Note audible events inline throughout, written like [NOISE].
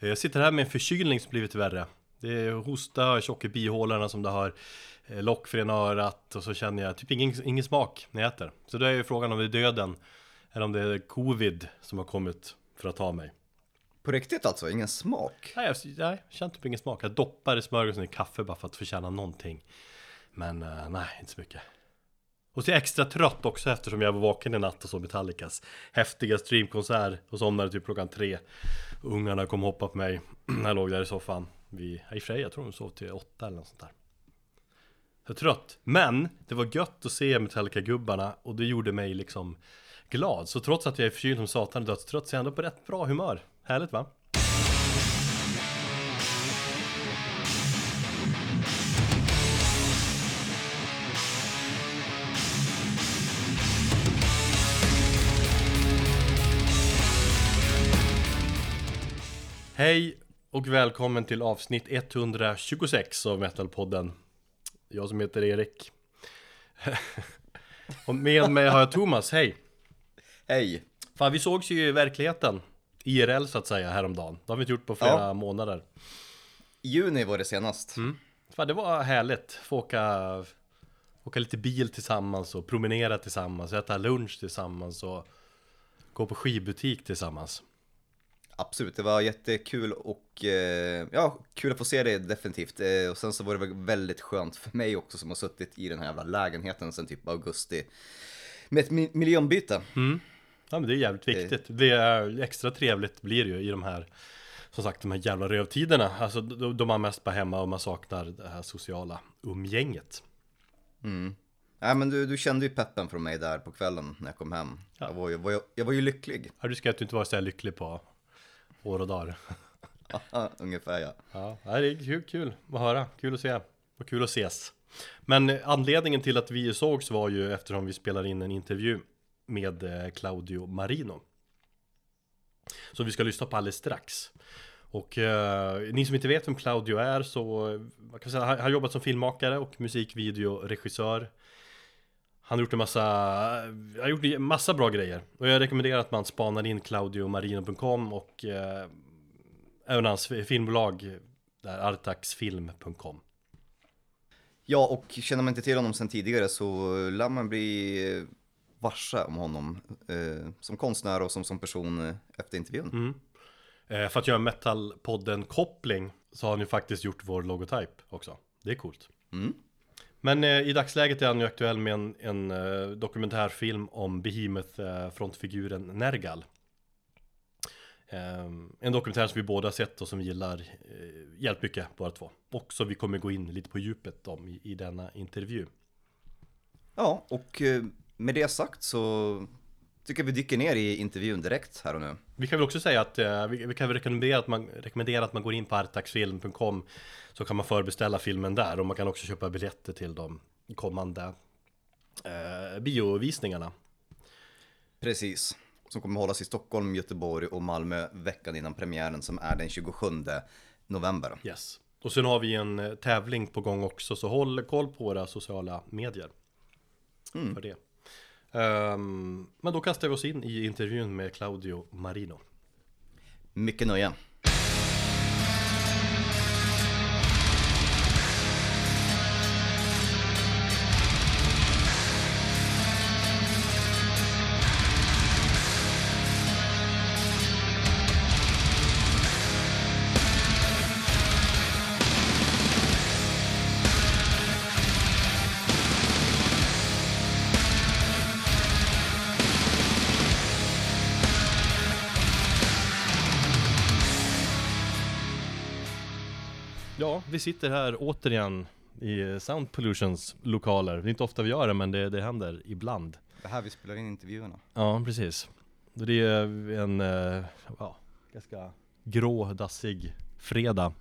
Eh, Jag sitter här med en förkylning som blivit värre. Det är hosta, tjock i bihålorna som det har, eh, lock för ena örat och så känner jag typ ingen, ingen smak när jag äter. Så då är ju frågan om det är döden eller om det är covid som har kommit för att ta mig. På riktigt alltså? Ingen smak? Nej, jag, nej, jag känner typ ingen smak. Jag doppar i smörgåsen i kaffe bara för att förtjäna någonting. Men eh, nej, inte så mycket. Och så är jag extra trött också eftersom jag var vaken i natt och såg Metallicas häftiga streamkonsert och somnade typ klockan tre. Ungarna kom och hoppade på mig när [CLEARS THROAT] jag låg där i soffan. Vi, i och för sig, jag tror de sov till åtta eller något sånt där. Jag är trött. Men det var gött att se Metallica-gubbarna och det gjorde mig liksom glad. Så trots att jag är förkyld som satan och dödstrött så är jag ändå på rätt bra humör. Härligt va? Hej och välkommen till avsnitt 126 av Metalpodden. Jag som heter Erik. [LAUGHS] och med mig har jag Thomas, hej! Hej! Fan, vi sågs ju i verkligheten. IRL så att säga häromdagen. Det har vi inte gjort på flera Ja. månader. I juni var det senast. Mm. Fan, det var härligt. Få åka, åka lite bil tillsammans och promenera tillsammans, äta lunch tillsammans och gå på skivbutik tillsammans. Absolut, det var jättekul och eh, ja, kul att få se det definitivt. Eh, och sen så var det väl väldigt skönt för mig också som har suttit i den här jävla lägenheten sen typ augusti. Med ett mi- miljöombyte. Ja men det är jävligt viktigt. Det är extra trevligt blir det ju i de här som sagt de här jävla rövtiderna. Alltså då, då man mest bara hemma och man saknar det här sociala umgänget. Nej men du, du kände ju peppen från mig där på kvällen när jag kom hem. Jag, var ju, var ju, jag var ju lycklig. Ja, du ska att du inte vara så här lycklig på år och dagar. [LAUGHS] Ungefär ja. Ja, det är kul, kul att höra. Kul att se. Och kul att ses. Men anledningen till att vi sågs var ju eftersom vi spelade in en intervju med eh, Claudio Marino. Så vi ska lyssna på alldeles strax. Och eh, ni som inte vet vem Claudio är så, kan säga, han har jobbat som filmmakare och musikvideoregissör. Han har gjort en massa, han har gjort en massa bra grejer. Och jag rekommenderar att man spanar in claudiomarino.com och eh, även hans filmbolag där artaxfilm.com Ja, och känner man inte till honom sen tidigare så lär man bli eh, varse om honom eh, som konstnär och som, som person eh, efter intervjun. eh, För att göra metalpodden koppling så har han ju faktiskt gjort vår logotyp också Det är coolt Mm. Men eh, i dagsläget är han ju aktuell med en, en eh, dokumentärfilm om Behemoth eh, frontfiguren Nergal. Eh, En dokumentär som vi båda har sett och som vi gillar eh, jävligt mycket båda två. Och som vi kommer gå in lite på djupet om i, i denna intervju. Ja, och eh, med det sagt så tycker vi dyker ner i intervjun direkt här och nu. Vi kan väl också säga att eh, vi, vi kan väl rekommendera att, man, rekommendera att man går in på artaxfilm.com Så kan man förbeställa filmen där och man kan också köpa biljetter till de kommande eh, biovisningarna Precis. Som kommer hållas i Stockholm, Göteborg och Malmö veckan innan premiären som är den 27 november. Yes Och sen har vi en eh, tävling på gång också så håll koll på våra sociala medier För det Um, Men då kastar vi oss in i intervjun med Claudio Marino Mycket nöje. Ja, vi sitter här återigen i Sound Pollutions lokaler Det är inte ofta vi gör det men det, det händer ibland Det här vi spelar in intervjuerna. Ja, precis. Det är en eh, ja, ganska grå, dassig fredag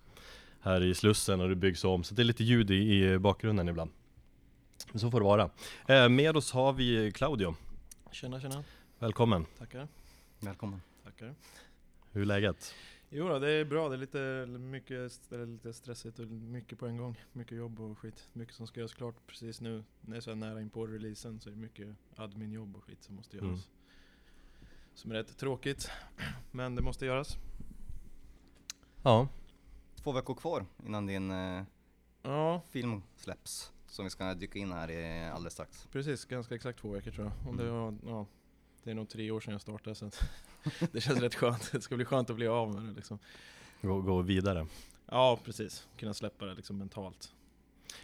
här i Slussen och det byggs om. Så det är lite ljud i, i bakgrunden ibland. Men så får det vara. Eh, med oss har vi Claudio. Tjena tjena, Välkommen. tackar. Välkommen. Tackar. Hur är läget? Jo det är bra, det är lite, mycket, det är lite stressigt och mycket på en gång. Mycket jobb och skit. Mycket som ska göras klart precis nu. När det är så nära in på releasen så är det mycket adminjobb och skit som måste göras. Mm. Som är rätt tråkigt, men det måste göras. Ja, Två veckor kvar innan din eh, Ja, film släpps. Som vi ska dyka in här i alldeles strax. precis. Ganska exakt två veckor tror jag. Och det, Mm. var, ja, det är nog tre år sedan jag startade så att [LAUGHS] det känns rätt skönt. Det ska bli skönt att bli av med det liksom. gå, gå vidare. Ja, precis. Kunna släppa det liksom mentalt.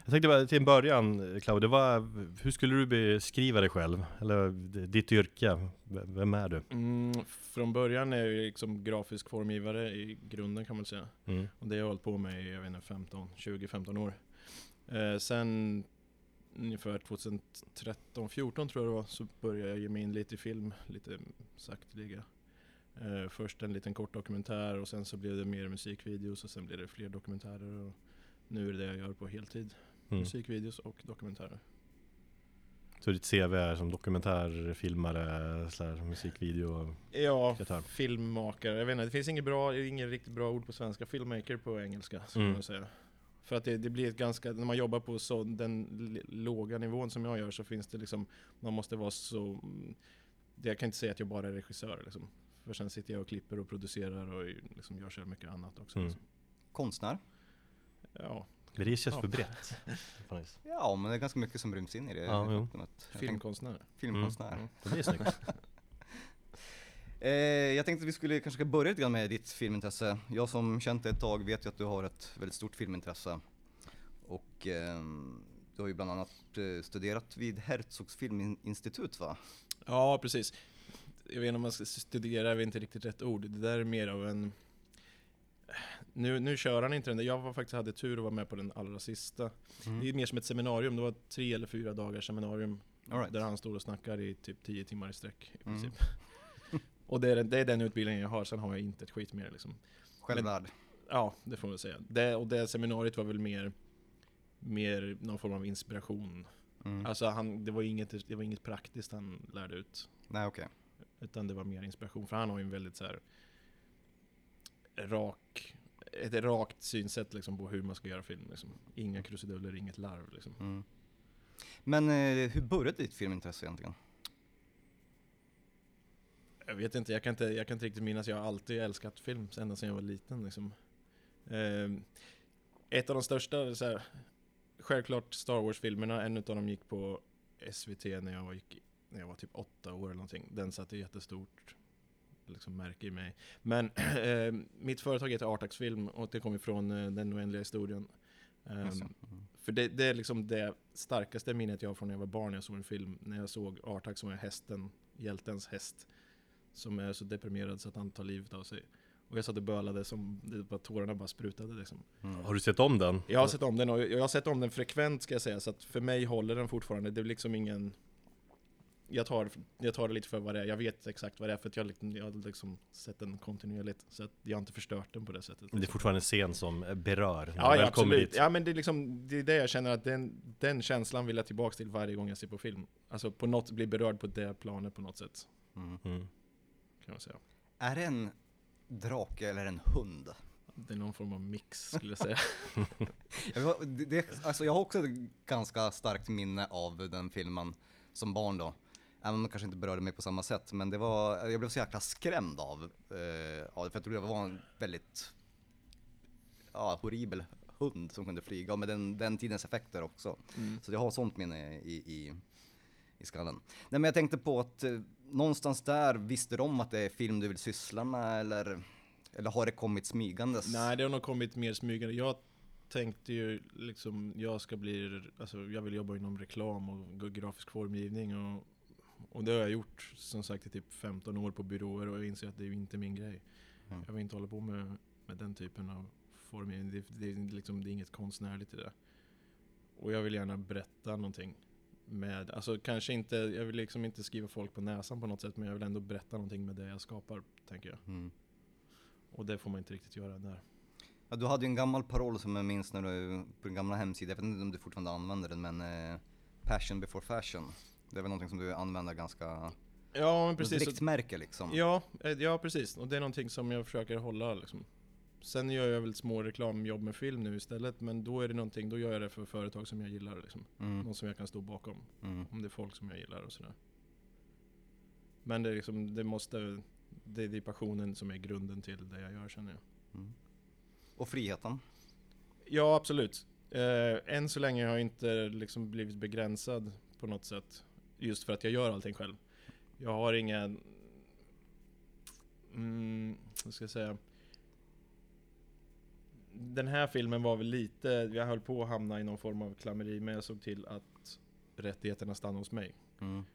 Jag tänkte bara till en början, Claudia, vad, hur skulle du beskriva dig själv? Eller ditt yrke? Vem är du? Mm, från början är jag liksom grafisk formgivare i grunden kan man säga. Mm. Och det har jag hållit på med i, jag vet inte, 15, 20-15 år. Eh, sen ungefär 2013, 14 tror jag det var, så började jag ge mig in lite i film, lite sakteliga. Eh, först en liten kort dokumentär och sen så blev det mer musikvideos och sen blev det fler dokumentärer. Och nu är det det jag gör på heltid. Mm. Musikvideos och dokumentärer. Så ditt CV är som dokumentärfilmare, här, musikvideo? Ja, Kreatör. filmmakare. Jag vet inte, det finns inget, bra, inget riktigt bra ord på svenska. Filmmaker på engelska, skulle Mm. man säga. För att det, det blir ett ganska, när man jobbar på så, den låga nivån som jag gör så finns det liksom, man måste vara så, mm, det, jag kan inte säga att jag bara är regissör liksom. För sen sitter jag och klipper och producerar och liksom gör så mycket annat också. Mm. Liksom. Konstnär? Ja, Det känns Ja. för brett. [LAUGHS] Ja, men det är ganska mycket som ryms in i det. Ja, jo. faktumet. Jag tänkte- filmkonstnär. Filmkonstnär. Mm. Det är snyggt. [LAUGHS] Eh, jag tänkte att vi skulle kanske ska börja lite grann med ditt filmintresse. Jag som känt dig ett tag vet ju att du har ett väldigt stort filmintresse. Och ehm, du har ju bland annat eh, studerat vid Herzogs filminstitut va? Ja, precis. Jag vet inte om man ska studera, är väl inte riktigt rätt ord. Det där är mer av en... Nu, nu kör han inte den där. Jag var faktiskt hade tur att vara med på den allra sista. Det är mer som ett seminarium. Det var tre eller fyra dagars seminarium. Right. Där han står och snackar i typ tio timmar i sträck. I Mm. princip. [LAUGHS] och det är, det är den utbildningen jag har. Sen har jag inte ett skit mer liksom. Självvärd. Ja, det får man säga. Det, och det seminariet var väl mer, mer någon form av inspiration. Mm. Alltså han, det, var inget, det var inget praktiskt han lärde ut. Nej okej. Utan det var mer inspiration, för han har ju en väldigt så här rak, ett rakt synsätt liksom på hur man ska göra film. Liksom. Inga krusiduller, inget larv liksom. Mm. Men eh, hur började ditt filmintresse egentligen? Jag vet inte, jag kan inte, jag kan inte riktigt minnas. Jag har alltid älskat film ända sedan jag var liten. Liksom. Ehm, ett av de största, så här, självklart Star Wars-filmerna, en av dem gick på SVT när jag, gick, när jag var typ åtta år eller någonting. Den satte jättestort liksom, märke i mig. Men [CLEARS THROAT] ehm, mitt företag heter Artax Film och det kommer från eh, Den oändliga historien. Mm. för det, det är liksom det starkaste minnet jag har från när jag var barn när jag såg en film. När jag såg Artax som är hästen, hjältens häst. Som är så deprimerad så att han tar livet av sig. Och jag satt och bölade som, det bara, tårarna bara sprutade liksom. Mm. Har du sett om den? Jag har sett om den och jag har sett om den frekvent ska jag säga. Så att för mig håller den fortfarande. Det är liksom ingen... Jag tar, jag tar det lite för vad det är. Jag vet exakt vad det är för att jag, liksom- jag har liksom sett den kontinuerligt. Så att jag har inte förstört den på det sättet. Det är fortfarande en scen som berör. när Ja, ja absolut. dit. Ja men det är liksom, det är det jag känner att den, den känslan vill jag tillbaka till varje gång jag ser på film. Alltså på något, bli berörd på det planet på något sätt. Mm. Kan man säga. Är det en drake eller en hund? Det är någon form av mix skulle jag säga. [LAUGHS] Jag, det, alltså jag har också ett ganska starkt minne av den filmen som barn då. Även om den kanske inte berörde mig på samma sätt. Men det var, jag blev så jäkla skrämd av, eh, av det. För jag tror det var en väldigt ja, horribel hund som kunde flyga. Och med den, den tidens effekter också. Mm. Så jag har sånt minne i, i, i skallen. Nej men jag tänkte på att eh, någonstans där, visste om att det är film du vill syssla med eller, eller har det kommit smygandes? Nej, det har nog kommit mer smygande. Jag tänkte ju liksom, jag ska bli, alltså jag vill jobba inom reklam och grafisk formgivning och, och det har jag gjort som sagt i typ 15 år på byråer och jag inser att det är inte min grej. Mm. Jag vill inte hålla på med, med den typen av formgivning. Det, det, är liksom, det är inget konstnärligt i det. Och jag vill gärna berätta någonting. Med, alltså kanske inte, jag vill liksom inte skriva folk på näsan på något sätt men jag vill ändå berätta någonting med det jag skapar, tänker jag. Mm. Och det får man inte riktigt göra där. Ja, du hade ju en gammal paroll som jag minns när du, på din gamla hemsida, jag vet inte om du fortfarande använder den men eh, Passion before fashion. Det är väl någonting som du använder ganska, Ja, men ett precis. riktmärke liksom. Ja, eh, ja, precis. Och det är någonting som jag försöker hålla liksom. Sen gör jag väl små reklamjobb med film nu istället, men då är det någonting, då gör jag det för företag som jag gillar liksom. Mm. Någon som jag kan stå bakom. Mm. Om det är folk som jag gillar och sådär. Men det är liksom, det måste, det är, det är passionen som är grunden till det jag gör känner jag. Mm. Och friheten? Ja, absolut. Eh, än så länge har jag inte liksom blivit begränsad på något sätt. Just för att jag gör allting själv. Jag har inga... Mm, vad ska jag säga? Den här filmen var väl lite, jag höll på att hamna i någon form av klammeri, men jag såg till att rättigheterna stannade hos mig. Mm.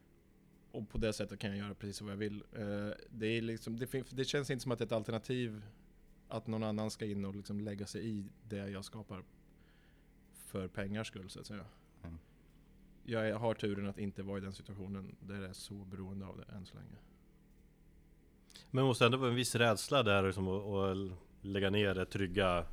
Och på det sättet kan jag göra precis vad jag vill. Eh, det, är liksom, det, det känns inte som att det är ett alternativ att någon annan ska in och liksom lägga sig i det jag skapar för pengars skull så att säga. Jag har turen att inte vara i den situationen där jag är så beroende av det än så länge. Men måste ändå vara en viss rädsla där liksom, att, lägga ner det trygga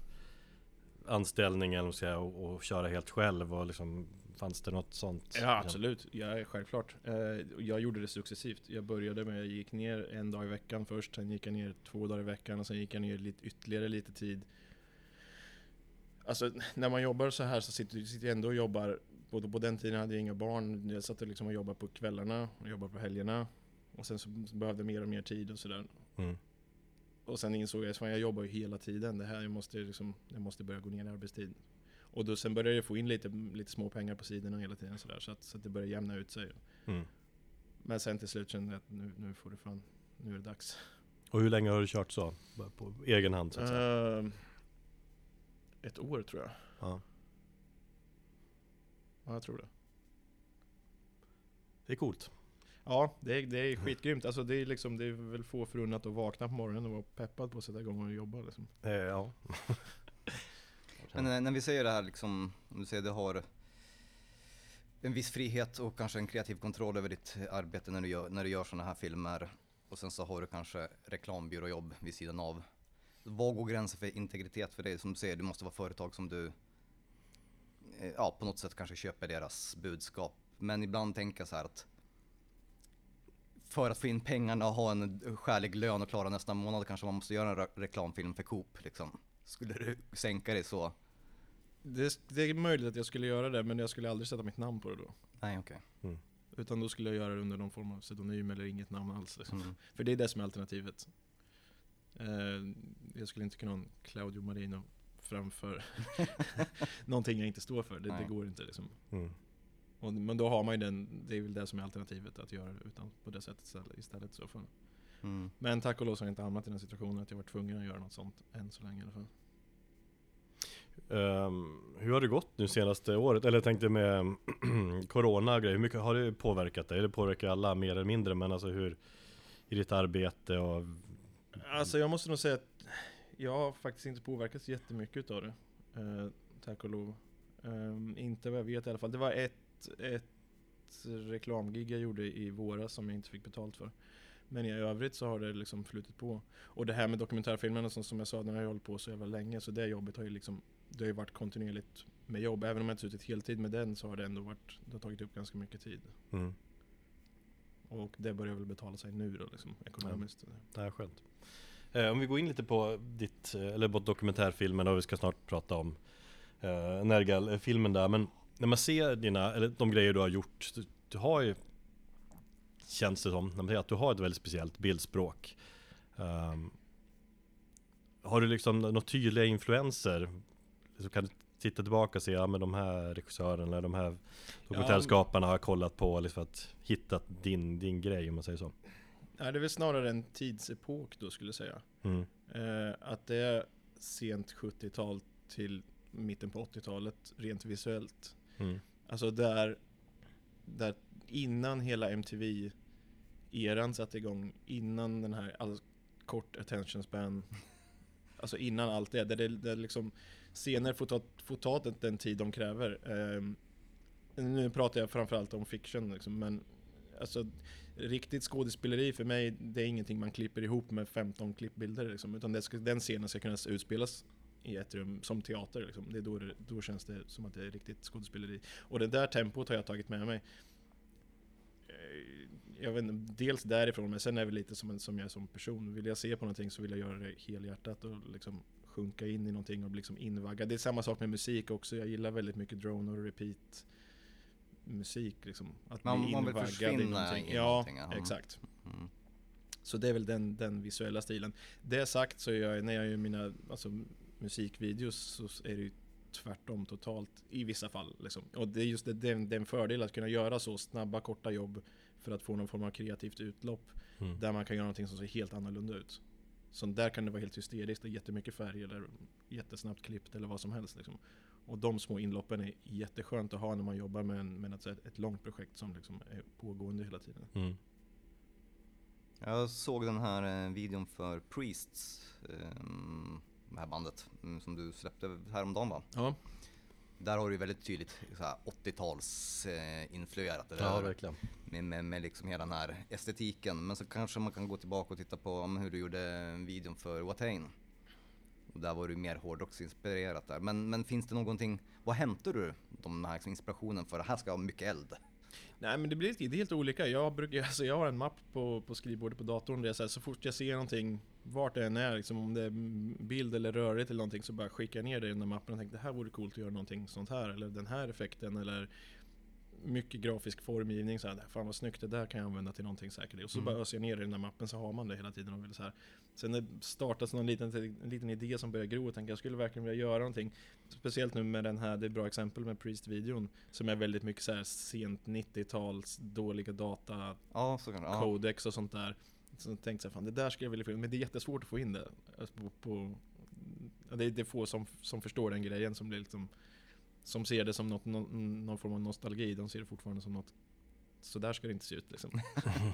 anställningen säga, och, och köra helt själv och liksom Fanns det något sånt? Ja absolut, ja, självklart. Eh, Jag gjorde det successivt. Jag började med, jag gick ner en dag i veckan först, sen gick jag ner två dagar i veckan och sen gick jag ner lite, ytterligare lite tid. Alltså när man jobbar så här så sitter, sitter jag ändå och jobbar, både på den tiden hade jag inga barn, jag satt och liksom och jobbade på kvällarna och jobbade på helgerna. Och sen så behövde jag mer och mer tid och sådär. Mm. Och sen insåg jag att jag jobbar ju hela tiden. Det här jag måste liksom, jag måste börja gå ner i arbetstid. Och då sen började jag få in lite, lite små pengar på sidorna hela tiden sådär. Så att, så att det började jämna ut sig. Mm. Men sen till slut kände jag att nu, nu får det fan, nu är det dags. Och hur länge har du kört så? På egen hand så att säga? Ehm, ett år tror jag. Ja. Ja, jag tror det. Det är coolt. Ja, det är, det är skitgrymt. Alltså det är liksom, det är väl få förunnat att vakna på morgonen och vara peppad på att sätta igång och jobba liksom. Eh, ja. [LAUGHS] Men när, när vi säger det här liksom, om du säger du har en viss frihet och kanske en kreativ kontroll över ditt arbete när du gör, när du gör sådana här filmer och sen så har du kanske reklambyråjobb vid sidan av. Vad går gränsen för integritet för dig? Som du säger, det måste vara företag som du eh, ja, på något sätt kanske köper deras budskap. Men ibland tänker jag så här att för att få in pengarna och ha en skälig lön och klara nästa månad kanske man måste göra en re- reklamfilm för Coop liksom. Skulle du sänka dig så? Det, det är möjligt att jag skulle göra det, men jag skulle aldrig sätta mitt namn på det då. Nej okej. Utan då skulle jag göra det under någon form av pseudonym eller inget namn alls. Liksom. Mm. [LAUGHS] För det är det som är alternativet. Eh, jag skulle inte kunna ha en Claudio Marino framför [LAUGHS] någonting jag inte står för. Det, det går inte liksom. Mm. Och, men då har man ju den, det är väl det som är alternativet, att göra det utan på det sättet istället-. Så fall. Mm. Men tack och lov så har jag inte hamnat i den situationen att jag varit tvungen att göra något sånt än så länge i alla fall. Ehm, hur har det gått nu senaste året? Eller jag tänkte med [CLEARS THROAT] Corona grejer, hur mycket har det påverkat dig? Det påverkar alla mer eller mindre, men alltså hur i ditt arbete och Alltså jag måste nog säga att jag har faktiskt inte påverkats jättemycket utav det. Eh, tack och lov. Ehm, inte vad jag vet i alla fall. Det var ett, ett reklamgig jag gjorde i våras som jag inte fick betalt för. Men i övrigt så har det liksom flutit på. Och det här med dokumentärfilmerna som, som jag sa, den har jag hållit på så jävla länge. Så det jobbet har ju liksom, det har ju varit kontinuerligt med jobb. Även om jag inte suttit heltid med den så har det ändå varit, det har tagit upp ganska mycket tid. mm, Och det börjar väl betala sig nu då liksom, ekonomiskt. det här är skönt. Eh, om vi går in lite på ditt, eh, eller på dokumentärfilmen och vi ska snart prata om eh, Nergal-filmen där, men när man ser dina, eller de grejer du har gjort, du, du har ju Känns det som, när man säger att du har ett väldigt speciellt bildspråk. Ehm, Har du liksom några tydliga influenser? Så kan du titta tillbaka och se, ja men de här regissörerna eller de här dokumentärskaparna har jag kollat på liksom för att hitta din, din grej om man säger så Nej, det är väl snarare en tidsepok då skulle jag säga. mm. Eh, att det är sent 70-tal till mitten på 80-talet rent visuellt. Mm. Alltså där, där innan hela MTV-eran satte igång, innan den här all, kort attention span, [LAUGHS] alltså innan allt det, där det, där liksom scener får ta, får ta den, den tid de kräver. Ehm, nu pratar jag framförallt om fiction liksom, men alltså riktigt skådespeleri för mig, det är ingenting man klipper ihop med 15 klippbilder liksom, utan det ska, den scenen ska kunna utspelas i ett rum som teater. Liksom. Det är då, det, då känns det som att det är riktigt skådespeleri. Och det där tempot har jag tagit med mig. Eh, jag vet inte, dels därifrån, men sen är det lite som, en, som jag är som person. Vill jag se på någonting så vill jag göra det helhjärtat och liksom sjunka in i någonting och bli liksom invaggad. Det är samma sak med musik också. Jag gillar väldigt mycket drone och repeat musik liksom. Att Man- bli man vill invaggad i försvinna någonting. i ja, någonting, ja. exakt. Mm. Så det är väl den, den visuella stilen. Det sagt så jag, när jag gör mina, alltså musikvideos så är det ju tvärtom totalt i vissa fall. Liksom. Och det är just det, det, det är en fördel att kunna göra så snabba, korta jobb för att få någon form av kreativt utlopp Mm. där man kan göra någonting som ser helt annorlunda ut. Så där kan det vara helt hysteriskt och jättemycket färg eller jättesnabbt klippt eller vad som helst. Liksom. Och de små inloppen är jätteskönt att ha när man jobbar med, en, med ett, ett långt projekt som liksom är pågående hela tiden. Mm. Jag såg den här eh, videon för Priests, ehm, det här bandet mm, som du släppte häromdagen va? Ja, Där har du väldigt tydligt så här 80-tals eh, influerat det Ja, där verkligen. med, med, med liksom hela den här estetiken. Men så kanske man kan gå tillbaka och titta på hur du gjorde videon för Watain. Där var du mer hårdrocksinspirerat där. Men, men finns det någonting, vad hämtar du de här liksom inspirationen för? Det här ska ha mycket eld. Nej men det blir lite, det är helt olika. Jag, brukar, alltså jag har en mapp på, på skrivbordet på datorn där jag så, här, så fort jag ser någonting, vart det än är, liksom, om det är bild eller rörigt eller någonting så bara skickar jag ner det i den där mappen och tänker det här vore coolt att göra någonting sånt här, eller den här effekten eller mycket grafisk formgivning så här, fan vad snyggt, det där kan jag använda till någonting säkert. Och så Mm. bara öser jag ner det i den där mappen så har man det hela tiden. Och vill så här. Sen det startas någon liten, en liten idé som börjar gro och tänker jag skulle verkligen vilja göra någonting. Speciellt nu med den här, det är ett bra exempel med Priest-videon som är väldigt mycket så här sent 90-tals dåliga data Ja, kan. Ja. codex och sånt där. Så jag tänkte jag, fan det där skulle jag vilja få in, men det är jättesvårt att få in det. Alltså på, på, ja, det, är, det är få som, som förstår den grejen, som blir liksom Som ser det som något, någon, någon form av nostalgi, de ser det fortfarande som något Så där ska det inte se ut liksom.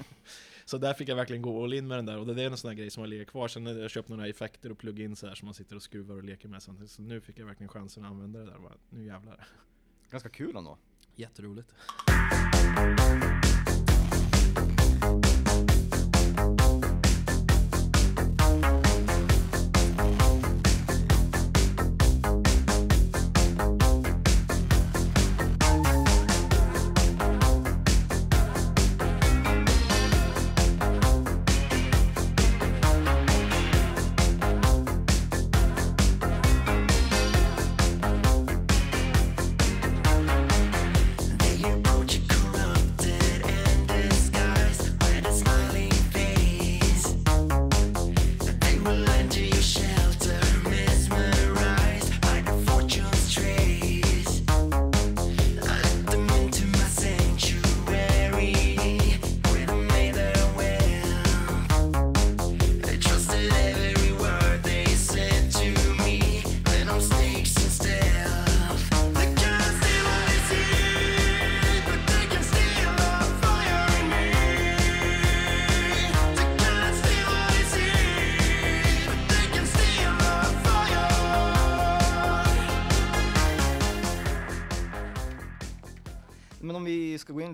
[LAUGHS] så där fick jag verkligen gå all in med den där, och det är en sån här grej som har legat kvar. Sen har jag köpt några effekter och plugins här som man sitter och skruvar och leker med samtidigt. Så nu fick jag verkligen chansen att använda det där, bara, nu jävlar. Ganska kul ändå. Jätteroligt.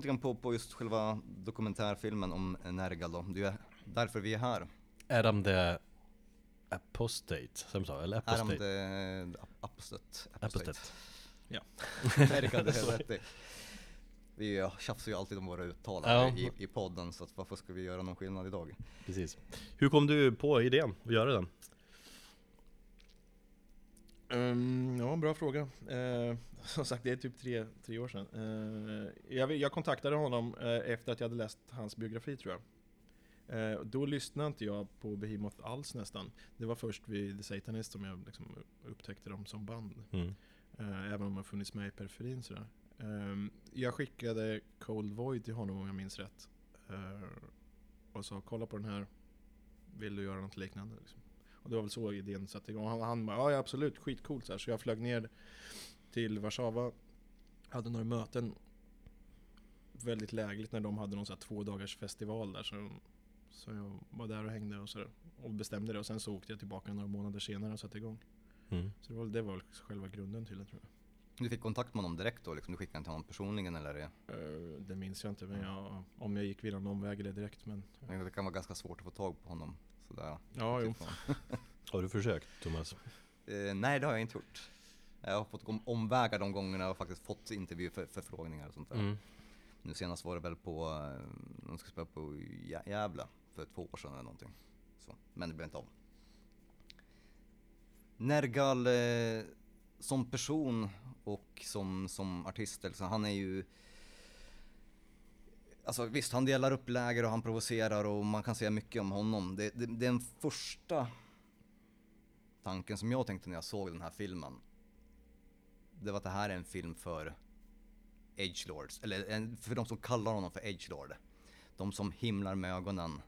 Lite grann på, på just själva dokumentärfilmen om Nergal då. Det är därför vi är här. Adam the Apostate, som sa, eller Är de Apostate? det apostat? Apostate. Ja. [LAUGHS] Nergal, det är [LAUGHS] rätt i. Vi ja, tjafsar ju alltid om våra uttal Ja. i, i podden, så att varför ska vi göra någon skillnad idag? Precis. Hur kom du på idén att göra den? Ehm, ja, bra fråga. Eh, [LAUGHS] som sagt, det är typ tre, tre år sedan. Eh, jag, jag kontaktade honom eh, efter att jag hade läst hans biografi tror jag. Då lyssnade inte jag på Behemoth alls nästan. Det var först vid The Satanist som jag liksom upptäckte dem som band. Mm. Även om de har funnits med i periferin sådär. Jag skickade Cold Void till honom om jag minns rätt. Och sa kolla på den här. Vill du göra något liknande? Liksom. Och det var väl så idén satte igång. Han, han bara ja, absolut, skitcoolt så, här. så jag flög ner till Warszawa. Hade några möten. Väldigt lägligt när de hade någon så här två dagars festival där. Så, så jag var där och hängde och, så där, och bestämde det. Och sen så åkte jag tillbaka några månader senare och satte igång. Mm. Så det var, det var väl själva grunden till det tror jag. Du fick kontakt med honom direkt då, liksom, du skickade till honom personligen eller? det- Eh, det minns jag inte, men jag, om jag gick via någon omväg eller direkt. Men, Jag tänkte att Det kan vara ganska svårt att få tag på honom. Sådär. ja, jo. Utifrån. [LAUGHS] Har du försökt Thomas? Eh, nej, det har jag inte gjort. Jag har fått omvägar de gångerna och faktiskt fått intervjuförfrågningar och sånt där. Mm. Nu senast var det väl på, eh, de ska spela på Gä- Gävle för två år sedan eller någonting. Så, men det blev inte av. Nergal eh, som person och som, som artist, alltså, han är ju Alltså visst, han delar upp läger och han provocerar och man kan säga mycket om honom. Det, det, den första tanken som jag tänkte när jag såg den här filmen. Det var att det här är en film för Edgelords, eller en, för de som kallar honom för Edgelord. De som himlar med ögonen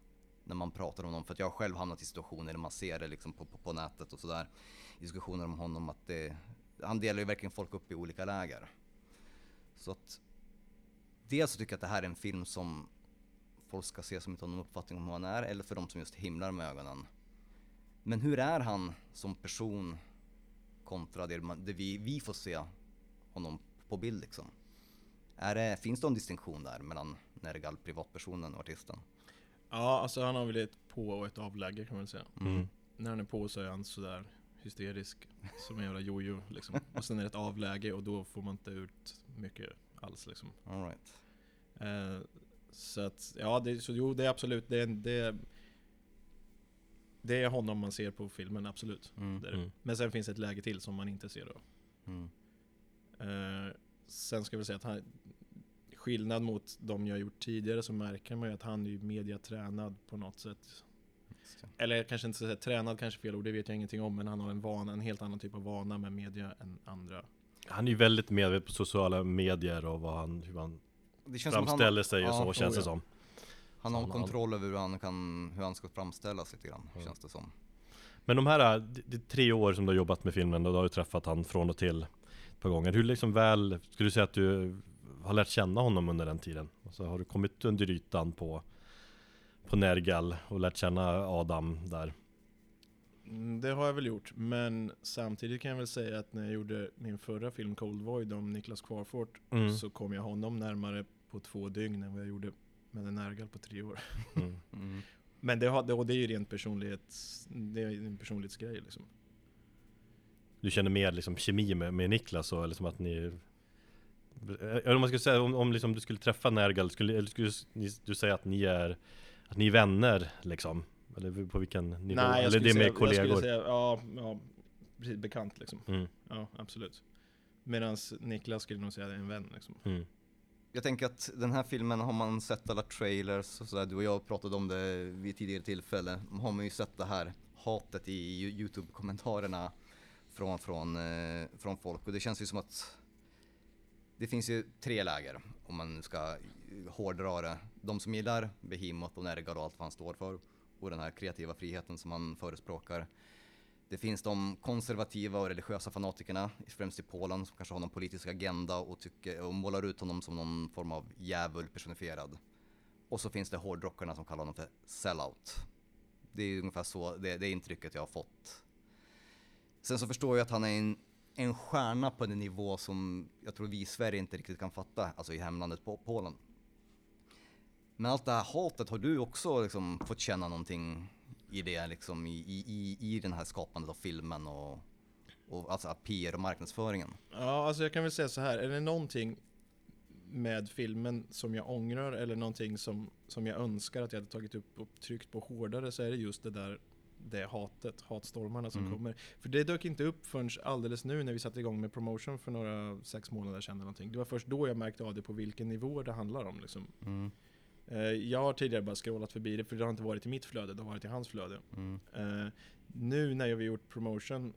när man pratar om honom. För att jag har själv hamnat i situationer där man ser det liksom på, på, på nätet och sådär. Diskussioner om honom att det, han delar ju verkligen folk upp i olika läger. Så att dels så tycker jag att det här är en film som folk ska se som inte har någon uppfattning om hur han är eller för de som just himlar med ögonen. Men hur är han som person kontra det, man, det vi, vi får se honom på bild liksom? Är det, finns det en distinktion där mellan Nergal, privatpersonen och artisten? Ja, alltså han har väl ett på och ett avläge kan man väl säga. Mm. När han är på så är han sådär hysterisk, som en jävla jojo liksom. Och sen är det ett avläge och då får man inte ut mycket alls liksom. All right. Eh, så att, ja, det, så jo det är absolut, det är, det, det är honom man ser på filmen, absolut. Mm. Det det. Mm. Men sen finns ett läge till som man inte ser då. Mm. Eh, sen ska vi säga att han, skillnad mot de jag gjort tidigare så märker man ju att han är ju mediatränad på något sätt. Eller jag kanske inte ska säga tränad, kanske fel ord, det vet jag ingenting om. Men han har en vana, en helt annan typ av vana med media än andra. Han är ju väldigt medveten på sociala medier och vad han, hur han Det känns framställer sig och ja, så känns oh det som. Han har Han- kontroll över hur han, kan, hur han ska framställas lite grann, Ja. känns det som. Men de här, det det är tre år som du har jobbat med filmen och du har ju träffat han från och till ett par gånger. Hur liksom väl, skulle du säga att du har lärt känna honom under den tiden? Alltså har du kommit under ytan på, på Nergal och lärt känna Adam där? Mm, Det har jag väl gjort, men samtidigt kan jag väl säga att när jag gjorde min förra film Cold Void om Niklas Kvarfort Mm. så kom jag honom närmare på två dygn än vad jag gjorde med en Nergal på tre år. [LAUGHS] Mm. Mm. Men det, har, det, och det är ju rent personlighets, det är en personlighetsgrej liksom. Du känner mer liksom kemi med, med Niklas och eller som att ni Eller om man skulle säga, om, om liksom du skulle träffa Nergal, skulle, eller skulle ni- du säga att ni är Att ni är vänner liksom? Eller på vilken nivå? Nej, jag eller skulle det är säga, med kollegor? Jag skulle säga, ja, ja, precis bekant liksom. Mm, Ja, absolut. Medan Niklas skulle nog säga är en vän liksom. mm, Jag tänker att den här filmen, har man sett alla trailers och sådär, du och jag pratade om det vid tidigare tillfälle, har man ju sett det här hatet i Yo- Youtube-kommentarerna från, från, eh, från folk och det känns ju som att det finns ju tre läger om man ska hårdra det. De som gillar Behemoth och Nergal och allt vad han står för och den här kreativa friheten som han förespråkar. Det finns de konservativa och religiösa fanatikerna, främst i Polen, som kanske har någon politisk agenda och, tycker, och målar ut honom som någon form av djävul personifierad. Och så finns det hårdrockarna som kallar honom för sellout. Det är ungefär så, det, det intrycket jag har fått. Sen så förstår jag att han är en, en stjärna på en nivå som jag tror vi i Sverige inte riktigt kan fatta, alltså i hemlandet på Polen. Men allt det här hatet, har du också liksom fått känna någonting i det liksom i, i, i, den här skapandet av filmen och, och alltså PR och marknadsföringen? Ja, alltså jag kan väl säga så här. Är det någonting med filmen som jag ångrar eller någonting som, som jag önskar att jag hade tagit upp och tryckt på hårdare så är det just det där det hatet, hatstormarna som Mm. kommer. För det dök inte upp förrän alldeles nu när vi satte igång med promotion för några sex månader sedan eller någonting. Det var först då jag märkte av det på vilken nivå det handlar om liksom. Mm, Jag har tidigare bara scrollat förbi det för det har inte varit i mitt flöde, det har varit i hans flöde. mm, Eh, nu när vi har gjort promotion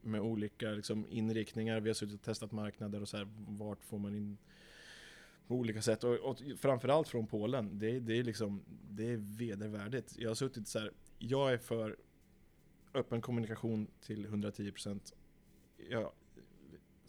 med olika liksom, inriktningar, vi har suttit och testat marknader och så här, vart får man in på olika sätt. Och, och framförallt från Polen, det, det är liksom, det är vedervärdigt. Jag har suttit så här, jag är för öppen kommunikation till 110%. Ja,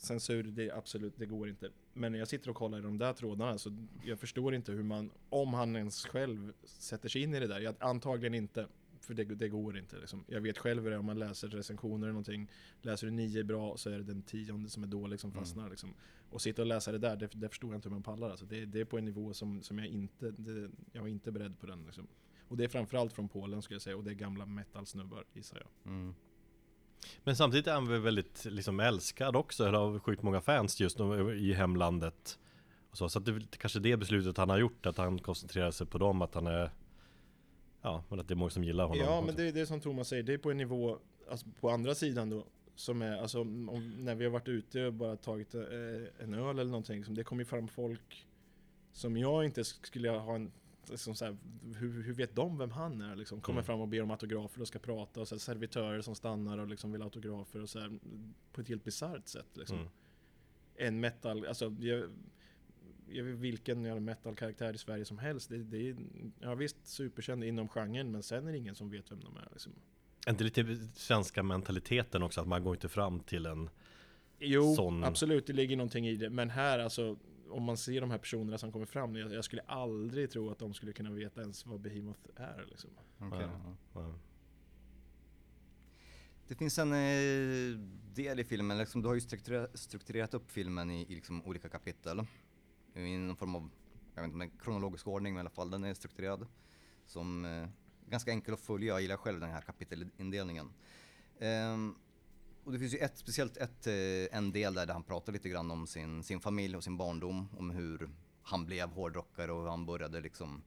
censur, det är absolut, det går inte. Men när jag sitter och kollar i de där trådarna så jag förstår inte hur man, om han ens själv sätter sig in i det där. Jag, antagligen inte. För det, det går inte liksom. Jag vet själv hur det är om man läser recensioner eller någonting. Läser du nio bra så är det den tionde som är dålig som Mm. fastnar liksom. Och sitta och läsa det där, det, det förstår jag inte hur man pallar alltså. det, det är på en nivå som, som jag inte, det, jag var inte beredd på den liksom. Och det är framförallt från Polen skulle jag säga, och det är gamla metal-snubbar gissar jag. mm. Men samtidigt är han väl väldigt liksom älskad också, eller har sjukt många fans just nu i hemlandet. Och så, så att det är kanske det beslutet han har gjort, att han koncentrerar sig på dem, att han är Ja, men att det är många som gillar honom. Ja, men det är det som Thomas säger, det är på en nivå, alltså på andra sidan då, som är, alltså om, när vi har varit ute och bara tagit eh, en öl eller någonting, liksom, det kommer ju fram folk som jag inte skulle ha en liksom så här, hur, hur vet de vem han är? Liksom, kommer Mm. fram och ber om autografer och ska prata och så här, servitörer som stannar och liksom vill autografer och så här, på ett helt bisarrt sätt. Liksom. Mm. En metal, alltså jag, jag vilken metal-karaktär i Sverige som helst. Det, det är, ja visst, superkänd inom genren men sen är det ingen som vet vem de är. Liksom. Är inte lite svenska mentaliteten också att man går inte fram till en Jo, Sån- absolut, det ligger någonting i det. Men här alltså, om man ser de här personerna som kommer fram, jag, jag skulle aldrig tro att de skulle kunna veta ens vad Behemoth är. Liksom. Ja. ja. ja. Det finns en eh, del i filmen, liksom, du har ju strukturerat, strukturerat upp filmen i, i liksom olika kapitel. I någon form av, jag vet inte om det är kronologisk ordning men i alla fall, den är strukturerad. Som eh, ganska enkel att följa, jag gillar själv den här kapitelindelningen. Ehm, och det finns ju ett, speciellt ett, eh, en del där, där han pratar lite grann om sin, sin familj och sin barndom, om hur han blev hårdrockare och hur han började liksom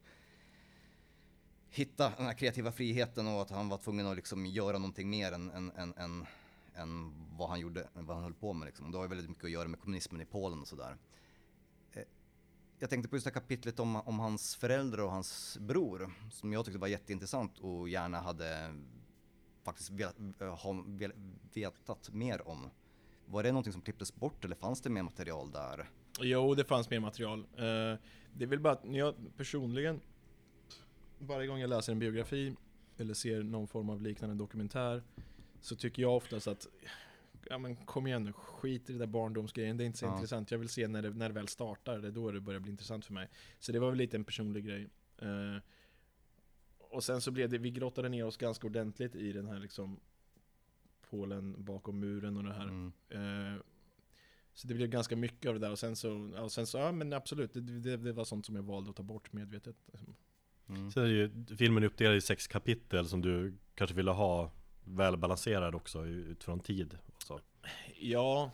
hitta den här kreativa friheten och att han var tvungen att liksom göra någonting mer än, än, än, än, än vad han gjorde, vad han höll på med liksom. Det har ju väldigt mycket att göra med kommunismen i Polen och sådär. Eh, jag tänkte på just det här kapitlet om, om hans föräldrar och hans bror, som jag tyckte var jätteintressant och gärna hade faktiskt velat, ha, vel- vetat mer om. Var det någonting som klipptes bort eller fanns det mer material där? Jo, det fanns mer material. Eh, det är väl bara att jag personligen, varje gång jag läser en biografi eller ser någon form av liknande dokumentär, så tycker jag oftast att Ja men kom igen nu, skit i det där barndomsgrejen, det är inte så Ja. intressant. Jag vill se när det, när det väl startar, det är då det börjar bli intressant för mig. Så det var väl lite en personlig grej. Och sen så blev det, vi grottade ner oss ganska ordentligt i den här liksom Polen bakom muren och det här. Mm. Eh, så det blev ganska mycket av det där och sen så, ja, sen så ja men absolut, det, det, det var sånt som jag valde att ta bort medvetet. Liksom. Mm. Sen är ju filmen uppdelad i sex kapitel som du kanske ville ha välbalanserad också utifrån tid och så. Ja,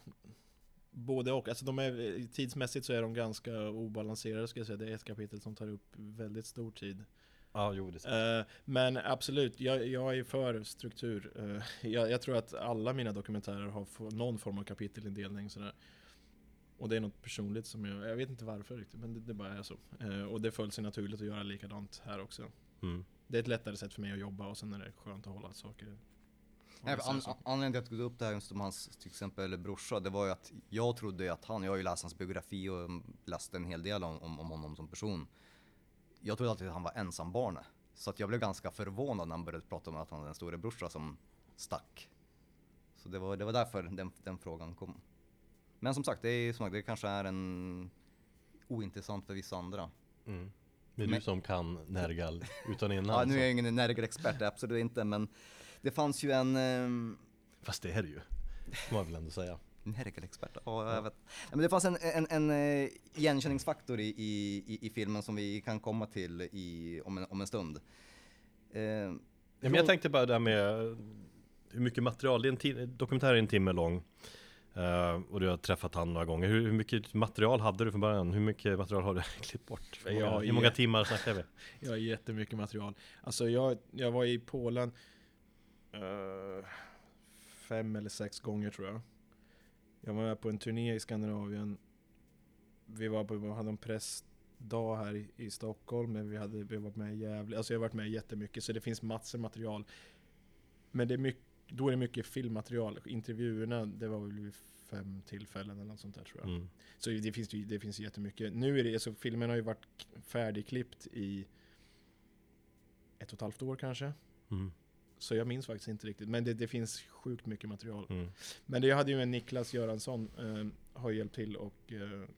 både och. Alltså de är, tidsmässigt så är de ganska obalanserade ska jag säga. Det är ett kapitel som tar upp väldigt stor tid. Ja, jo Eh, men absolut, jag, jag är för struktur. Eh, jag, jag tror att alla mina dokumentärer har någon form av kapitelindelning. Sådär. Och det är något personligt som jag, jag vet inte varför riktigt, men det, det bara är så. Eh, och det föll sig naturligt att göra likadant här också. mm. Det är ett lättare sätt för mig att jobba och sen är det skönt att hålla saker. Nej, an, anledningen till att jag tog upp det här just om hans till exempel brorsa, det var ju att jag trodde att han, jag har ju läst hans biografi och läst en hel del om, om, om honom som person. Jag trodde alltid att han var ensambarnet. Så att jag blev ganska förvånad när han började prata om att han hade en storebrorsa som stack. Så det var, det var därför den, den frågan kom. Men som sagt, det, är, som sagt, det kanske är en ointressant för vissa andra. Mm. Det är Men- du som kan Nergal utan [LAUGHS] innan. Ja, nu är jag ingen Nergal-expert, absolut inte, men det fanns ju en ehm, Fast det är det ju. Får man väl ändå säga. Nergal-expert, ja Men det fanns en, en, en eh, igenkänningsfaktor i, i, i, filmen som vi kan komma till i, om, en, om en stund. Eh, Ja, men jag tänkte bara det här med hur mycket material, det är en ti- dokumentär är en timme lång. Eh, och du har träffat han några gånger. Hur, hur mycket material hade du från början? Hur mycket material har du [LAUGHS] klippt bort? Hur många, hur många ja. timmar snackar vi? [LAUGHS] Jag har jättemycket material. Alltså jag, jag var i Polen eh, fem eller sex gånger tror jag. Jag var med på en turné i Skandinavien. Vi var på, vi hade en pressdag här i, i Stockholm, men vi hade vi var med i Gävle. Alltså jag har varit med jättemycket, så det finns massor material. Men det är mycket, då är det mycket filmmaterial. Intervjuerna, det var väl vid fem tillfällen eller något sånt där tror jag. Mm. Så det finns det finns jättemycket. Nu är det, alltså filmen har ju varit färdigklippt i ett och ett halvt år kanske. Mm. Så jag minns faktiskt inte riktigt. Men det, det finns sjukt mycket material. Mm. Men det jag hade ju en Niklas Göransson, eh, har hjälpt till och eh,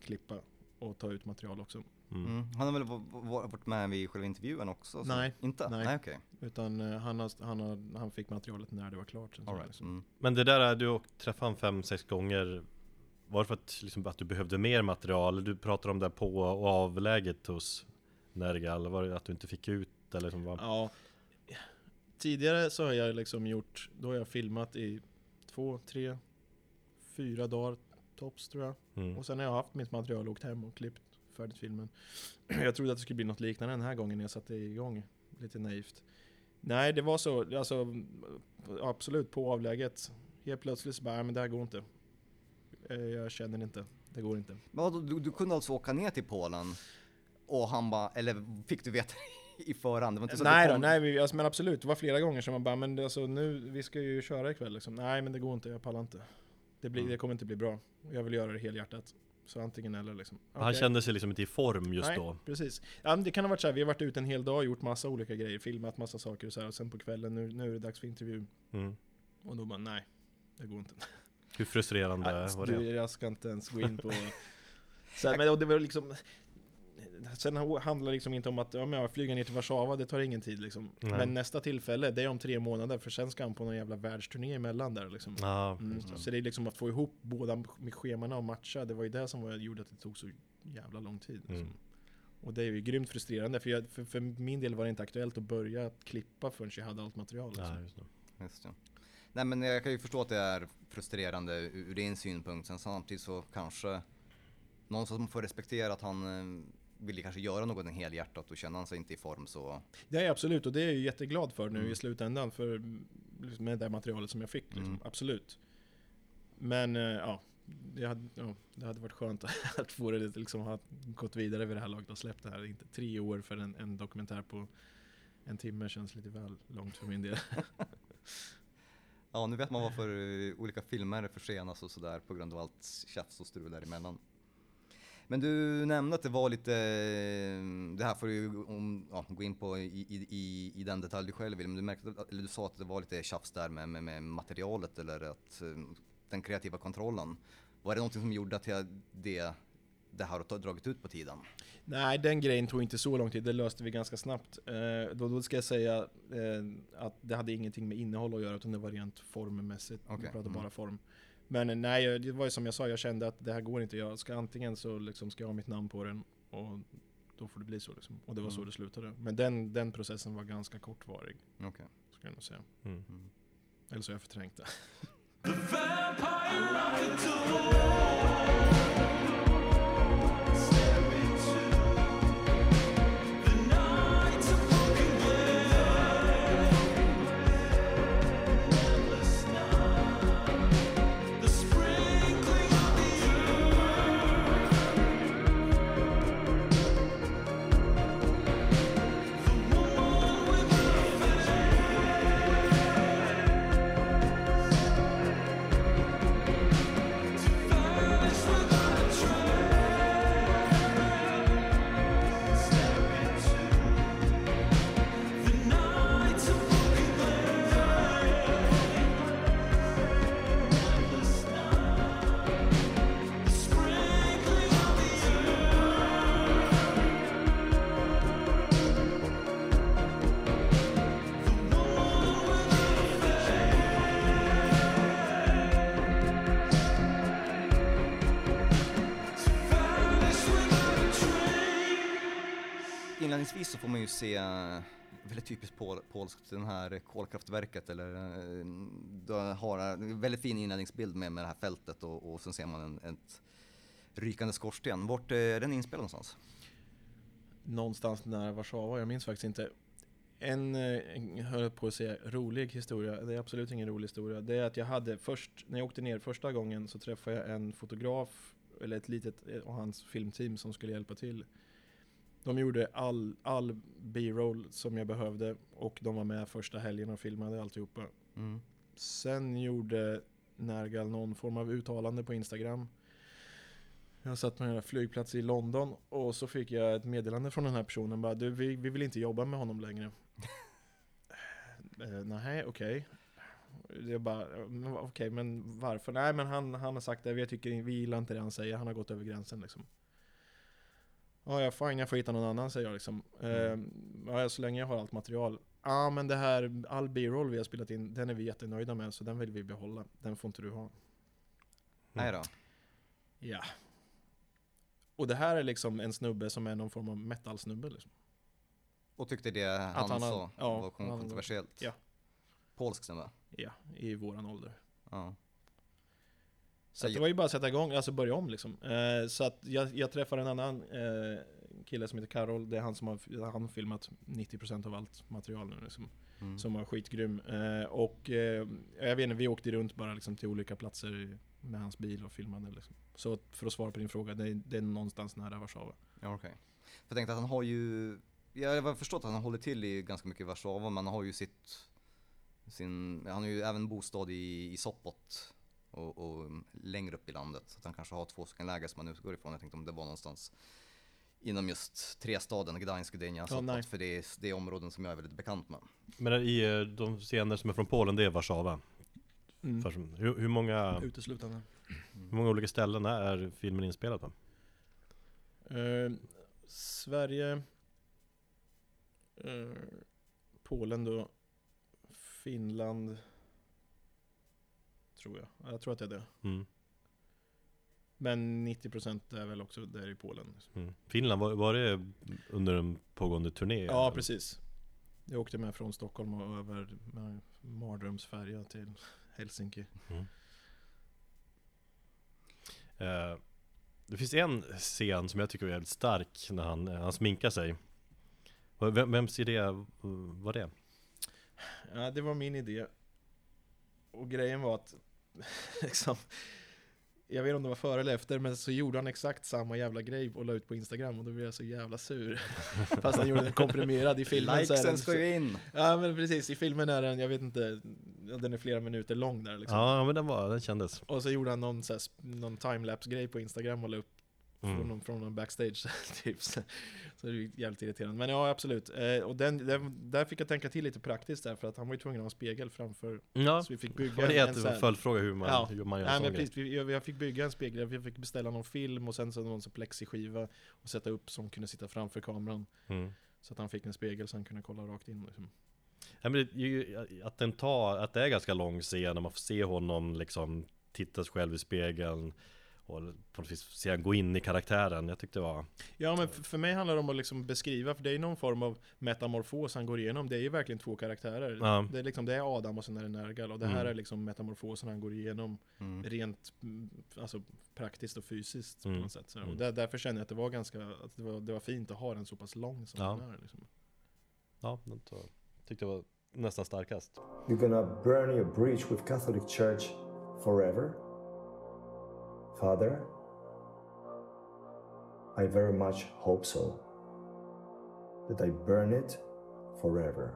klippa och ta ut material också. Mm. mm. Han har väl va- va- varit med vid själva intervjun också? så- Nej, Inte? nej. Nej, okej. Utan eh, han, har, han, har, han fick materialet när det var klart. sen var det right. så. Mm. Men det där är du träffade han fem, sex gånger. Var det för att, liksom, att du behövde mer material? Du pratar om det på och avläget hos Nergal. Var det att du inte fick ut eller liksom vad? Ja. Tidigare så har jag liksom gjort, då har jag filmat i två, tre, fyra dagar tops tror jag. Mm. Och sen har jag haft mitt material och åkt hem och klippt färdigt filmen. [CLEARS THROAT] Jag trodde att det skulle bli något liknande den här gången när jag satte igång. Lite naivt. Nej, det var så, alltså absolut på avläget. Helt plötsligt så bara, "Nej, men det här går inte. Eh, Jag känner inte, det går inte. Men du, du kunde alltså åka ner till Polen? Och han bara, eller fick du veta i förhand? Det var inte så att Nej då, nej vi- alltså, men absolut, det var flera gånger som man bara, men det, alltså, nu, vi ska ju köra ikväll liksom. Nej men det går inte, jag pallar inte. Det, blir, Mm. det kommer inte bli bra. Jag vill göra det helhjärtat. Så antingen eller liksom. Han Okej. kände sig liksom inte i form just Nej, då. precis. Ja, det kan ha varit så här, vi har varit ute en hel dag, gjort massa olika grejer, filmat massa saker och så här, och sen på kvällen, nu, nu är det dags för intervju. Mm. Och då bara, nej, det går inte. Hur frustrerande Nej, var det? jag ska inte ens gå in på... [LAUGHS] så här, men och det var liksom... Sen handlar det liksom inte om att ja, men jag flyger ner till Warszawa, det tar ingen tid liksom. Nej. Men nästa tillfälle, det är om tre månader, för sen ska han på någon jävla världsturné emellan där liksom. Ja, Mm. Så det är liksom att få ihop båda med scheman och matcha, det var ju det som var, gjorde att det tog så jävla lång tid. Liksom. Mm. Och det är ju grymt frustrerande, för, jag, för, för min del var det inte aktuellt att börja klippa förrän jag hade allt material. Liksom. Ja, just det. Just det. Nej men jag kan ju förstå att det är frustrerande ur ur din synpunkt. Sen samtidigt så kanske någon som får respektera att han eh, ville kanske göra något helhjärtat och känner han sig inte i form så... Det är absolut, och det är jag jätteglad för nu Mm. i slutändan, för liksom, med det materialet som jag fick. Liksom. Mm. Absolut. Men eh, ja, det hade, ja, det hade varit skönt [LAUGHS] att få det liksom, ha gått vidare vid det här laget och släppt det här. Inte tre år för en, en dokumentär på en timme känns lite väl långt för min del. [LAUGHS] Ja, nu vet man varför eh, olika filmer försenas och sådär på grund av allt tjafs och strul däremellan. Men du nämnde att det var lite, eh, det här får du om, ja, gå in på i, i, i, den detalj du själv vill, men du, märkte, eller du sa att det var lite tjafs där med, med, med materialet eller att eh, den kreativa kontrollen. Var det någonting som gjorde att det, det här har dragit ut på tiden? Nej, den grejen tog inte så lång tid, det löste vi ganska snabbt. Eh, då, då ska jag säga eh, att det hade ingenting med innehåll att göra, utan det var rent formmässigt. Vi Okej, pratade mm. bara form. Men nej, jag- det var ju som jag sa, jag kände att det här går inte. Jag ska antingen så liksom ska jag ha mitt namn på den, och då får det bli så liksom. Och det var så Mm. det slutade. Men den, den processen var ganska kortvarig, Okej. skulle jag nog säga. Mm. Eller så har jag förträngt det. Inledningsvis så får man ju se eh, väldigt typiskt pol, polskt, den här kolkraftverket eller eh, du har en väldigt fin inledningsbild med, med det här fältet och, och sen ser man en, ett rykande skorsten. Vart eh, är den inspelad någonstans? Någonstans nära Warszawa, jag minns faktiskt inte. En, eh, höll jag på att säga, rolig historia, det är absolut ingen rolig historia. Det är att jag hade först, när jag åkte ner första gången så träffade jag en fotograf, eller ett litet, och hans filmteam som skulle hjälpa till. De gjorde all, all B-roll som jag behövde och de var med första helgen och filmade alltihopa. Mm. Sen gjorde Nergal någon form av uttalande på Instagram. Jag satt på en flygplats i London och så fick jag ett meddelande från den här personen bara du, vi, vi vill inte jobba med honom längre. eh, nej, okej. Det är bara, okej, men varför? Nej, men han, han har sagt det, jag tycker vi gillar inte det han säger, han har gått över gränsen liksom. Ja, ja, fine, jag får hitta någon annan säger jag liksom. Mm. Eh, ja, så länge jag har allt material. Ja, men det här, all B-roll vi har spelat in, den är vi jättenöjda med, så den vill vi behålla. Den får inte du ha. Nej då. Ja. Och det här är liksom en snubbe som är någon form av metal-snubbe liksom. Och tyckte det han, han sa ja, var kontroversiellt? ja. Polsk snubbe? Ja, i våran ålder. Ja. Så det var ju bara att sätta igång, alltså börja om liksom. Eh, så att jag, jag träffar en annan eh, kille som heter Karol, det är han som har, han filmat 90% av allt material nu liksom. Mm. Som var skitgrym. Eh, och eh, jag vet inte, vi åkte runt bara liksom till olika platser med hans bil och filmade liksom. Så för att svara på din fråga, det är, det är någonstans nära Warszawa. Ja. För jag tänkte att han har ju, jag har förstått att han håller till i ganska mycket Warszawa, men han har ju sitt, sin, han har ju även bostad i, i Sopot och, och längre upp i landet. Så att han kanske har två stycken läger som han utgår ifrån. Jag tänkte om det var någonstans inom just trestaden, Gdańsk, Gdynia, Sopot. nej. för det är, det är områden som jag är väldigt bekant med. Men i eh, de scener som är från Polen, det är Warszawa. Mm. För, hur, hur, många, Uteslutande. hur många olika ställen är filmen inspelad på? Eh, Sverige, eh, Polen då, Finland, tror jag. Ja, Jag tror att det är det. Mm. Men 90% är väl också där i Polen. Mm. Finland, var, var det under en pågående turné? Ja, eller? precis. Jag åkte med från Stockholm och över med mardrömsfärja till [LAUGHS] Helsinki. Eh, det finns en scen som jag tycker är väldigt stark när han, eh, han sminkar sig. Vem, vems idé var det? Ja, det var min idé. Och grejen var att, [LAUGHS] liksom, jag vet inte om det var före eller efter, men så gjorde han exakt samma jävla grej och la ut på Instagram och då blev jag så jävla sur. [LAUGHS] Fast han gjorde den komprimerad i filmen Likesen ska ju in! Ja men precis, i filmen är den, jag vet inte, den är flera minuter lång där liksom. Ja, men den var, den kändes. Och så gjorde han någon, så här, sp- någon timelapse-grej på Instagram och la upp Mm. någon, från någon backstage [LAUGHS] typ. Så, så det är jävligt irriterande. Men ja, absolut. Eh, och den, den, där fick jag tänka till lite praktiskt där, för att han var ju tvungen att ha en spegel framför. Ja, Så vi fick bygga det en, så här- följdfråga hur man, Ja. hur man gör en Nej men precis, vi, jag, jag fick bygga en spegel, jag fick beställa någon film och sen så någon så plexiskiva och sätta upp som kunde sitta framför kameran. Mm. Så att han fick en spegel så han kunde kolla rakt in liksom. Ja, men det, är att den tar, att det är ganska lång scen när man får se honom liksom titta sig själv i spegeln och på något vis se gå in i karaktären. Jag tyckte det var... Ja men för, mig handlar det om att liksom beskriva, för det är någon form av metamorfos han går igenom. Det är ju verkligen två karaktärer. Ja. Det, är liksom, det är Adam och sen är det Nergal. Och det här Mm. är liksom metamorfosen han går igenom Mm. rent mm, alltså, praktiskt och fysiskt Mm. på något sätt. Så, Mm. och där, därför känner jag att det var ganska, att det var, det var fint att ha den så pass lång som Ja. den är. Liksom. Ja, den var, tyckte jag var nästan starkast. You're gonna burn your bridge with Catholic Church forever? Father, I very much hope so. That I burn it forever.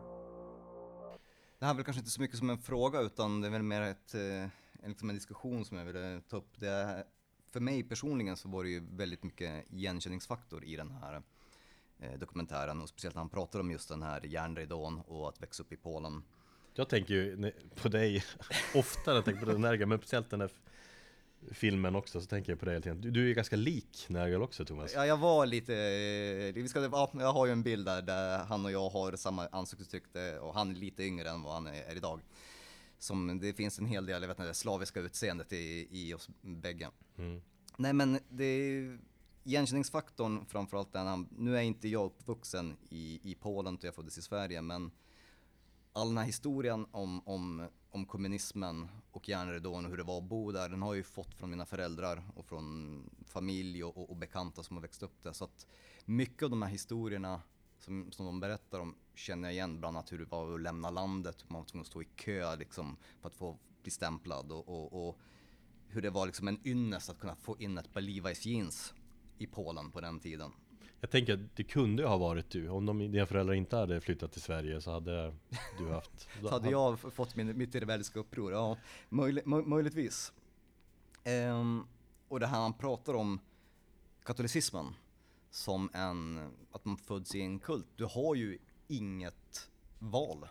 Det här är väl kanske inte så mycket som en fråga utan det är väl mer ett, eh, en, liksom en diskussion som jag ville ta upp. Det är, för mig personligen så var det ju väldigt mycket igenkänningsfaktor i den här eh, dokumentären och speciellt när han pratar om just den här järnridån och att växa upp i Polen. Jag tänker ju på dig [LAUGHS] ofta när jag tänker på den Nergal, men speciellt den här filmen också så tänker jag på dig hela tiden. Du, du är ju ganska lik Nergal också Thomas. Ja, jag var lite, eh, vi ska, ja, jag har ju en bild där, där han och jag har samma ansiktsuttryck det- och han är lite yngre än vad han är, idag. Som, det finns en hel del, jag vet inte, det slaviska utseendet i, i oss bägge. Mm. Nej men det är igenkänningsfaktorn framförallt den han, nu är inte jag uppvuxen i, i Polen och jag föddes i Sverige men all den här historien om, om, om kommunismen och järnridån och hur det var att bo där, den har jag ju fått från mina föräldrar och från familj och, och, och bekanta som har växt upp där. Så att mycket av de här historierna som, som de berättar om känner jag igen, bland annat hur det var att lämna landet, hur man var tvungen att stå i kö liksom för att få bli stämplad och, och, och hur det var liksom en ynnest att kunna få in ett par Levi's jeans i Polen på den tiden. Jag tänker att det kunde ju ha varit du. Om de, dina föräldrar inte hade flyttat till Sverige så hade du haft... [LAUGHS] Så hade jag fått min, mitt rebelliska uppror, ja, möjli, möj, möjligtvis. Ehm, och det här han pratar om katolicismen som en, att man föds i en kult. Du har ju inget val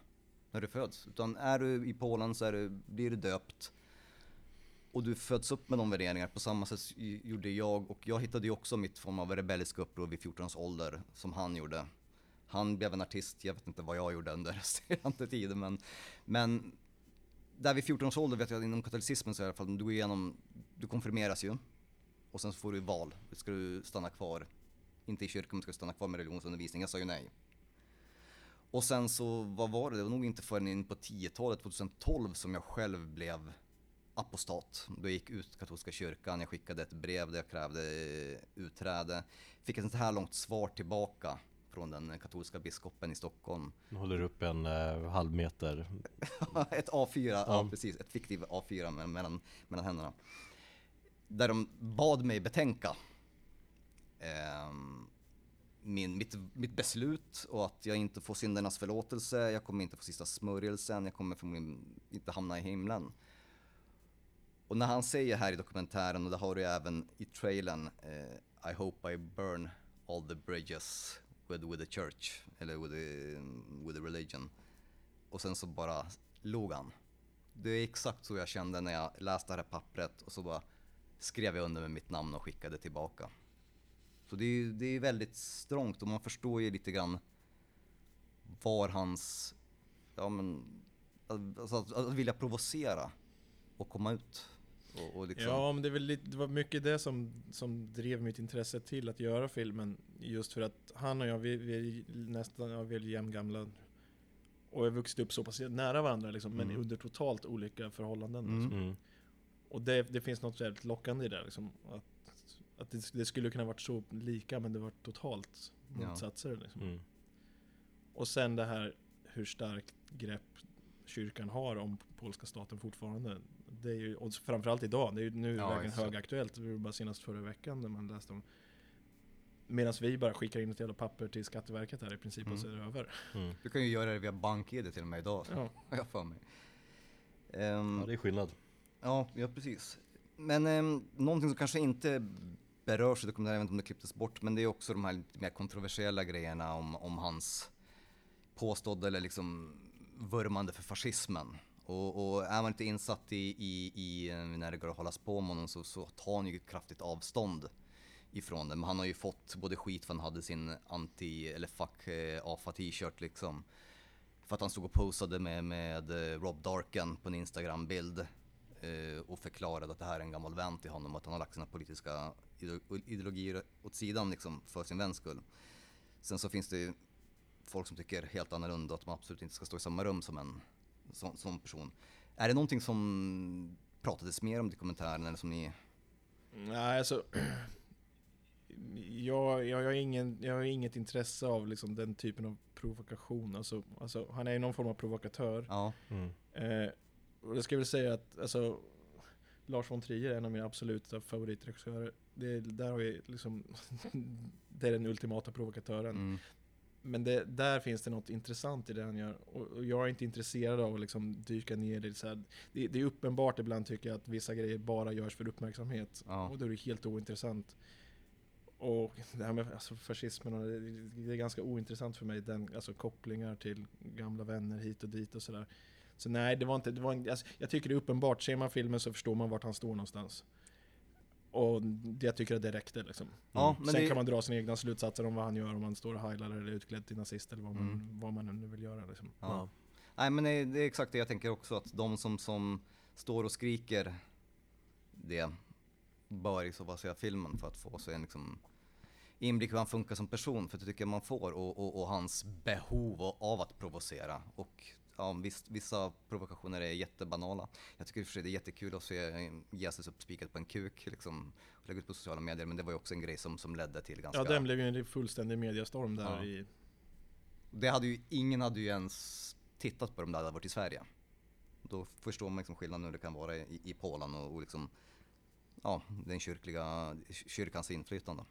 när du föds. Utan är du i Polen så är du, blir du döpt. Och du föds upp med de värderingar. På samma sätt gjorde jag. Och jag hittade ju också mitt form av rebelliska uppror vid 14 års ålder som han gjorde. Han blev en artist, jag vet inte vad jag gjorde under [LAUGHS] resterande tiden men, men där vid 14 års ålder vet jag att inom katolicismen så är det i alla fall, du går igenom, du konfirmeras ju. Och sen så får du val, ska du stanna kvar, inte i kyrkan men ska du stanna kvar med religionsundervisning, jag sa ju nej. Och sen så, vad var det, det var nog inte förrän in på 10-talet, 2012 som jag själv blev apostat. Då gick ut katolska kyrkan, jag skickade ett brev där jag krävde utträde. Fick ett sånt här långt svar tillbaka från den katolska biskopen i Stockholm. Nu håller upp en eh, halv meter. [LAUGHS] ett A4, ja. precis, ett fiktivt A4 me- mellan, mellan händerna. Där de bad mig betänka. Ehm, min, mitt, mitt beslut och att jag inte får syndernas förlåtelse, jag kommer inte få sista smörjelsen, jag kommer förmodligen inte hamna i himlen. Och när han säger här i dokumentären, och det har du även i trailern, eh, I hope I burn all the bridges with, with the church, eller with the, with the religion. Och sen så bara log han. Det är exakt så jag kände när jag läste det här pappret och så bara skrev jag under med mitt namn och skickade tillbaka. Så det är, ju- det är väldigt strångt och man förstår ju lite grann var hans, ja men, alltså att, att vilja provocera och komma ut. Och, och liksom, Ja, men det, är väl lite, det var mycket det som, som drev mitt intresse till att göra filmen. Just för att han och jag, vi, vi är nästan ja, vi är jämngamla. Och har vuxit upp så pass nära varandra liksom, men Mm. under totalt olika förhållanden. Mm. Liksom. Mm. Och det, det finns något väldigt lockande i det. Liksom, att att det, det skulle kunna varit så lika, men det var totalt motsatser. Liksom. Mm. Och sen det här hur starkt grepp kyrkan har om polska staten fortfarande. Det är ju, och framförallt idag, det är ju nu Ja, verkligen högaktuellt. Det var bara senast förra veckan när man läste om Medan vi bara skickar in ett jävla papper till Skatteverket här i princip och så är det över. Mm. Du kan ju göra det via BankID till och med idag, Ja. [LAUGHS] jag för mig. Ehm, Ja, det är skillnad. Ja, ja precis. Men eh, någonting som kanske inte berörs i dokumentären, jag vet inte om det klipptes bort, men det är också de här lite mer kontroversiella grejerna om, om hans påstådda eller liksom vurmande för fascismen. Och, och är man inte insatt i, i, i eh, när det går att hållas på med honom så, så tar han ju kraftigt avstånd ifrån det. Men han har ju fått både skit för att han hade sin anti eller fuck eh, AFA t-shirt liksom. För att han stod och posade med, med eh, Rob Darken på en Instagram-bild eh, och förklarade att det här är en gammal vän till honom och att han har lagt sina politiska ideologier åt sidan liksom för sin väns skull. Sen så finns det ju folk som tycker helt annorlunda att man absolut inte ska stå i samma rum som en sån, sån person. Är det någonting som pratades mer om i dokumentären eller som ni... Nej, alltså [CLEARS THROAT] jag, jag, jag, har ingen, jag har inget intresse av liksom den typen av provokation. Alltså, alltså, han är ju någon form av provokatör. Ja, Mm. Eh, och jag ska väl säga att alltså, Lars von Trier är en av mina absoluta favoritregissörer. Det, är- där har vi liksom, [LAUGHS] det är den ultimata provokatören. mm, Men det, där finns det något intressant i det han gör. Och, och jag är inte intresserad av att liksom dyka ner i så här. Det, det är uppenbart ibland tycker jag att vissa grejer bara görs för uppmärksamhet. Ja. Och då är det helt ointressant. Och det här med alltså, fascismen, och det, det är ganska ointressant för mig. Den, alltså kopplingar till gamla vänner hit och dit och sådär. Så nej, det var inte, det var en, alltså, jag tycker det är uppenbart. Ser man filmen så förstår man vart han står någonstans. Och jag tycker att det räckte liksom. ja men Sen det, kan man dra sina egna slutsatser om vad han gör, om han står och heilar eller är utklädd till nazist eller vad man, Mm. vad man nu vill göra. Liksom. Ja. Nej men det, det är exakt det jag tänker också att de som, som står och skriker det bör i så fall se filmen för att få sig en liksom inblick hur han funkar som person för det tycker jag man får och, och, och hans behov av att provocera och ja, visst, vissa provokationer är jättebanala. Jag tycker för sig det är jättekul att se Jesus uppspikad på en kuk liksom och lägga ut på sociala medier men det var ju också en grej som, som ledde till ganska Ja, den blev ju en fullständig mediastorm där Ja. i... Det hade ju, ingen hade ju ens tittat på dem där det hade varit i Sverige. Då förstår man liksom skillnaden hur det kan vara i, i Polen och, och liksom, ja, den kyrkliga, kyrkans inflytande.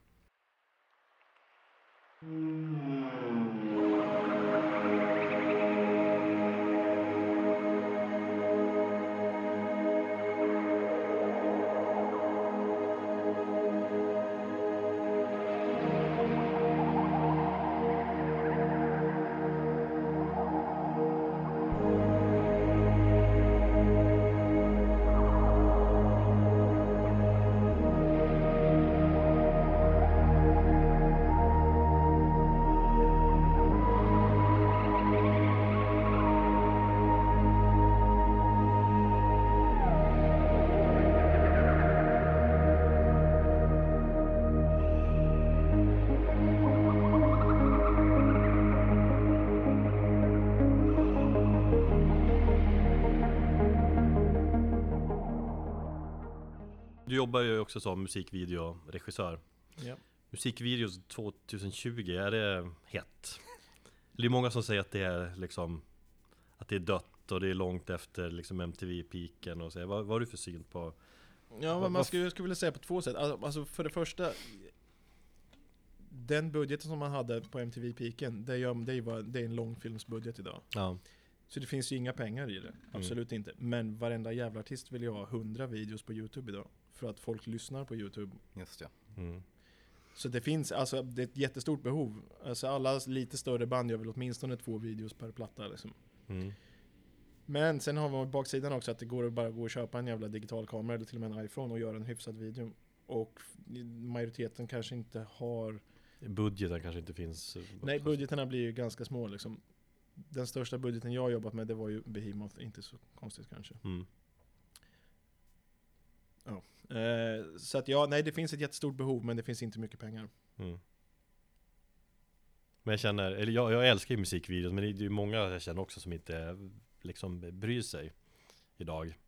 Du jobbar ju också som musikvideoregissör. Ja. Musikvideos 2020, är det hett? Det är många som säger att det är liksom Att det är dött och det är långt efter liksom MTV-piken och så. Vad, vad har du för syn på? Ja, Vad- man skulle, skulle vilja säga på två sätt. Alltså, alltså för det första den budgeten som man hade på MTV Piken, det, det, det är en långfilmsbudget idag. Ja. Så det finns ju inga pengar i det, absolut inte. Men varenda jävla artist vill ju ha 100 videos på YouTube idag. För att folk lyssnar på YouTube. Just ja. Mm. Så det finns, alltså det är ett jättestort behov. Alltså alla lite större band gör väl åtminstone två videos per platta liksom. Mm. Men sen har man baksidan också att det går att bara gå och köpa en jävla digital kamera eller till och med en iPhone och göra en hyfsad video. Och majoriteten kanske inte har Budgeten kanske inte finns. Nej, budgeterna blir ju ganska små liksom. Den största budgeten jag har jobbat med det var ju Behemoth, inte så konstigt kanske. Mm. Eh, så att ja, nej det finns ett jättestort behov men det finns inte mycket pengar. Mm. Men jag känner, eller jag, jag älskar ju musikvideos men det är ju många jag känner också som inte liksom bryr sig idag.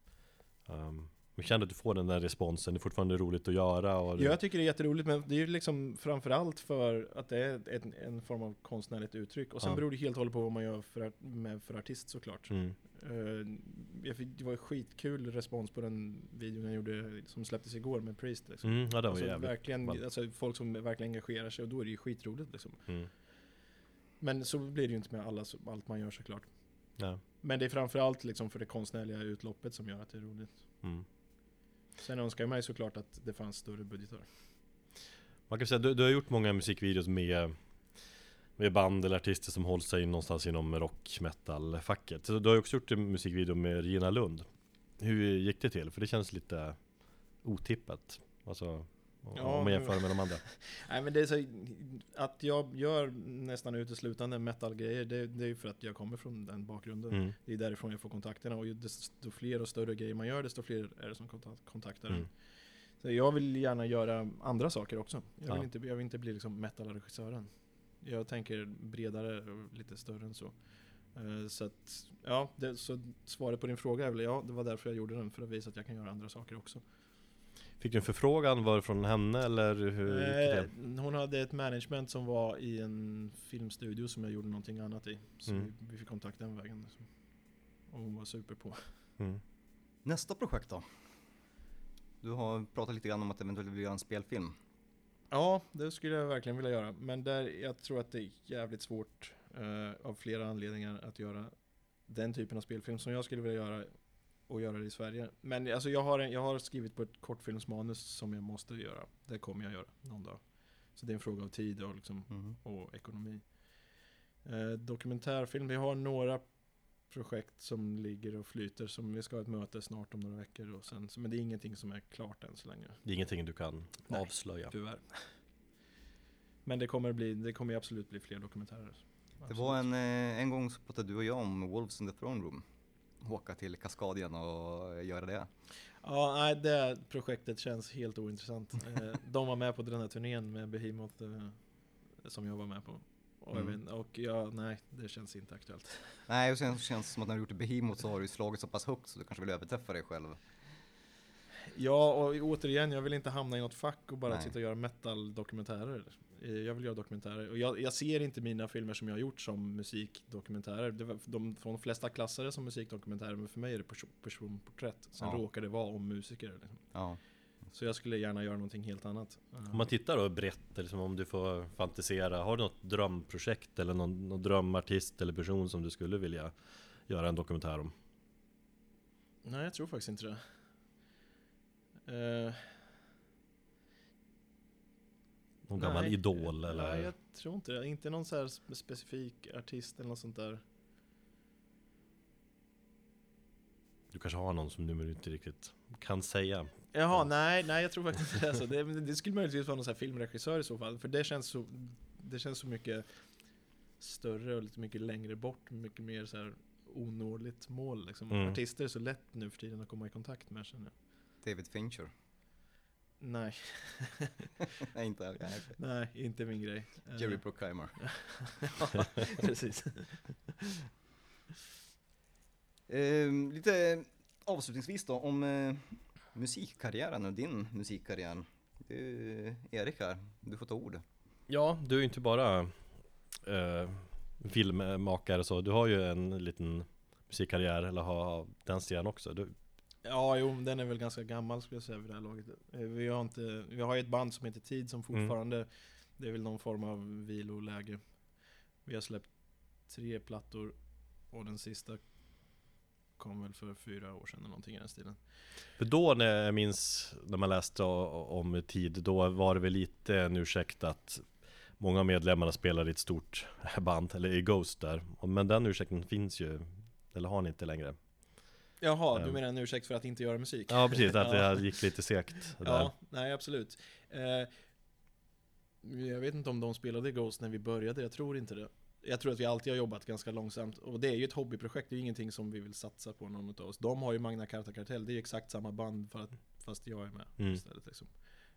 Um, men känner att du får den där responsen, det är fortfarande roligt att göra och det, Jag tycker det är jätteroligt men det är ju liksom framförallt för att det är ett, en form av konstnärligt uttryck. Och sen Ja. beror det helt och hållet på vad man gör för, med, för artist såklart. mm. Jag fick, det var skitkul respons på den videon jag gjorde som släpptes igår med Priest. Liksom. Mm, ja det var alltså, jävligt verkligen, alltså, folk som verkligen engagerar sig och då är det ju skitroligt liksom. mm. Men så blir det ju inte med alla, allt man gör såklart. ja. Men det är framförallt liksom för det konstnärliga utloppet som gör att det är roligt. mm. Sen önskar jag mig såklart att det fanns större budgetar. Man kan säga, du, du har gjort många musikvideos med med band eller artister som håller sig någonstans inom rock, metal, facket. Du har ju också gjort en musikvideo med Regina Lund. Hur gick det till? För det känns lite otippat. Alltså, Ja, om man jämför med de andra. [LAUGHS] Nej men det är så, att jag gör nästan uteslutande metal-grejer, det, det är ju för att jag kommer från den bakgrunden. Mm. Det är därifrån jag får kontakterna och ju desto fler och större grejer man gör, desto fler är det som kontak- kontaktar. Mm. Så jag vill gärna göra andra saker också. Jag vill, Ja. inte, jag vill inte bli liksom metal-regissören. Jag tänker bredare och lite större än så. Eh, Så att, ja, det, så svaret på din fråga är väl ja, det var därför jag gjorde den, för att visa att jag kan göra andra saker också. Fick du en förfrågan? Var det från henne eller hur gick det Eh, hon hade ett management som var i en filmstudio som jag gjorde någonting annat i. Så Mm. vi, fick kontakt den vägen. Liksom. Och hon var super på. Mm. Nästa projekt då? Du har pratat lite grann om att eventuellt vilja göra en spelfilm. Ja, det skulle jag verkligen vilja göra. Men där, jag tror att det är jävligt svårt eh, av flera anledningar att göra den typen av spelfilm som jag skulle vilja göra och göra det i Sverige. Men alltså, jag, har en, jag har skrivit på ett kortfilmsmanus som jag måste göra. Det kommer jag göra någon dag. Så det är en fråga av tid och, liksom, Mhm. och ekonomi. Eh, dokumentärfilm, vi har några projekt som ligger och flyter som vi ska ha ett möte snart om några veckor. Och sen, men det är ingenting som är klart än så länge. Det är ingenting du kan Nej. avslöja. Tyvärr. Men det kommer, bli, det kommer ju absolut bli fler dokumentärer. Det var en, eh, en gång så pratade du och jag om Wolves in the Throne Room. Åka till Kaskadien och göra det. Ja, nej, det projektet känns helt ointressant. [LAUGHS] Eh, De var med på den här turnén med Behemoth eh, som jag var med på. Mm. och ja, nej, det känns inte aktuellt. Nej, och sen känns det som att när du gjort Behemoth så har du slagit så pass högt så du kanske vill överträffa dig själv. Ja, och återigen, jag vill inte hamna i något fack och bara Nej. sitta och göra metal-dokumentärer. Eh, Jag vill göra dokumentärer. Och jag, jag ser inte mina filmer som jag har gjort som musikdokumentärer. Det var, de, de flesta klassar det som musikdokumentärer, men för mig är det perso- personporträtt. Sen Ja. råkar det vara om musiker. Liksom. Ja. Så jag skulle gärna göra någonting helt annat. Om man tittar då brett, liksom om du får fantisera, har du något drömprojekt eller någon, någon drömartist eller person som du skulle vilja göra en dokumentär om? Nej, jag tror faktiskt inte det. Eh, Någon gammal nej. idol eller? Nej, jag tror inte det. Inte någon så här spe- specifik artist eller något sånt där. Du kanske har någon som du inte riktigt kan säga? Jaha, Ja. nej, nej jag tror faktiskt inte det. [LAUGHS] Alltså, det, det skulle möjligtvis vara någon så här filmregissör i så fall. För det känns så, det känns så mycket större och lite mycket längre bort. Mycket mer så här onåligt mål. Liksom. Mm. Artister är så lätt nu för tiden att komma i kontakt med känner jag. David Fincher. Nej, [LAUGHS] Nej, inte nej. nej, inte min grej. Eh, Jerry Bruckheimer. [LAUGHS] ja, precis. [LAUGHS] Eh, lite avslutningsvis då om eh, musikkarriären och din musikkarriär. Du, Erik här, du får ta ord. Ja, du är ju inte bara eh, filmmakare så, du har ju en liten musikkarriär, eller har den sidan också. Du, Ja, jo, den är väl ganska gammal skulle jag säga vid det här laget. Eh, Vi har, inte, vi har ju ett band som heter Tid som fortfarande Det är väl någon form av viloläge. Vi har släppt tre plattor och den sista kom väl för fyra år sedan eller någonting i den stilen. För då när jag minns när man läste om tid, då var det väl lite en ursäkt att Många av medlemmarna spelar i ett stort [LAUGHS] band, eller i Ghost där Men den ursäkten finns ju, eller har ni inte längre? Jaha, du Ehm. menar en ursäkt för att inte göra musik? Ja precis, att det gick lite segt [LAUGHS] där. Ja, nej absolut. Eh, jag vet inte om de spelade Ghost när vi började, jag tror inte det. Jag tror att vi alltid har jobbat ganska långsamt och det är ju ett hobbyprojekt, det är ju ingenting som vi vill satsa på någon av oss. De har ju Magna Carta Kartell, det är ju exakt samma band för att, fast jag är med Mm. istället liksom.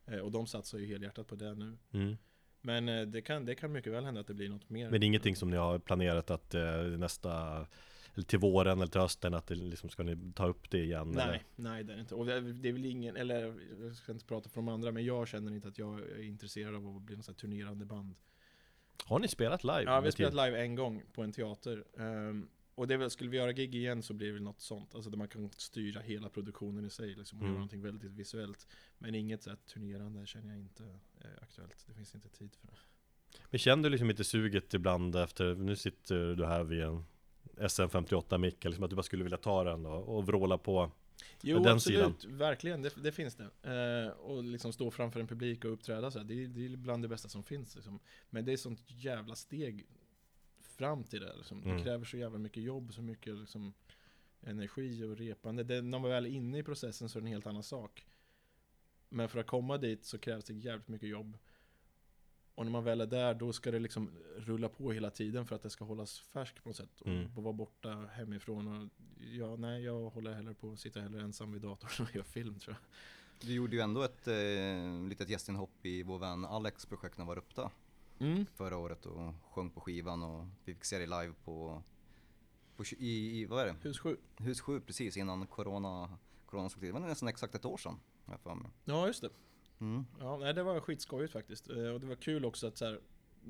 eh, Och de satsar ju helhjärtat på det nu. mm. Men eh, det kan, det kan mycket väl hända att det blir något mer. Men det är ingenting som ni har planerat att nästa Eller till våren eller till hösten att det liksom ska ni ta upp det igen? Nej, Eller? nej det är det inte. Och det är, det är väl ingen, eller jag ska inte prata för de andra, men jag känner inte att jag är intresserad av att bli något sånt här turnerande band. Har ni spelat live? Ja, vi har spelat live en gång på en teater. Ehm, och det väl, skulle vi göra gig igen så blir det väl något sånt. Alltså där man kan styra hela produktionen i sig liksom, och Mm. göra någonting väldigt visuellt. Men inget så här turnerande känner jag inte är aktuellt. Det finns inte tid för det. Men känner du liksom inte suget ibland efter, nu sitter du här vid en SM58 mick, liksom att du bara skulle vilja ta den och, och vråla på Jo, den absolut. Verkligen, det, det finns det. Eh, och liksom stå framför en publik och uppträda så här, det, är- det är bland det bästa som finns. Liksom. Men det är sånt jävla steg fram till det. Liksom. Det Mm. kräver så jävla mycket jobb, så mycket liksom, energi och repande. Det, när man väl är inne i processen så är det en helt annan sak. Men för att komma dit så krävs det jävligt mycket jobb. Och när man väl är där, då ska det liksom rulla på hela tiden för att det ska hållas färskt på något sätt. Och Mm. vara borta hemifrån. Och ja, nej, jag håller hellre på att sitta hellre ensam vid datorn och göra film tror jag. Du gjorde ju ändå ett eh, litet gästinhopp i vår vän Alex projekt när var uppe Mm. förra året och sjöng på skivan och vi fick se dig live på, på i, i, vad är det? Hus 7. Hus 7 precis innan corona, corona slog till. Det var nästan exakt ett år sedan. Jag. Ja, just det. Mm. Ja, nej, det var skitskojigt faktiskt. Eh, Och det var kul också att så här,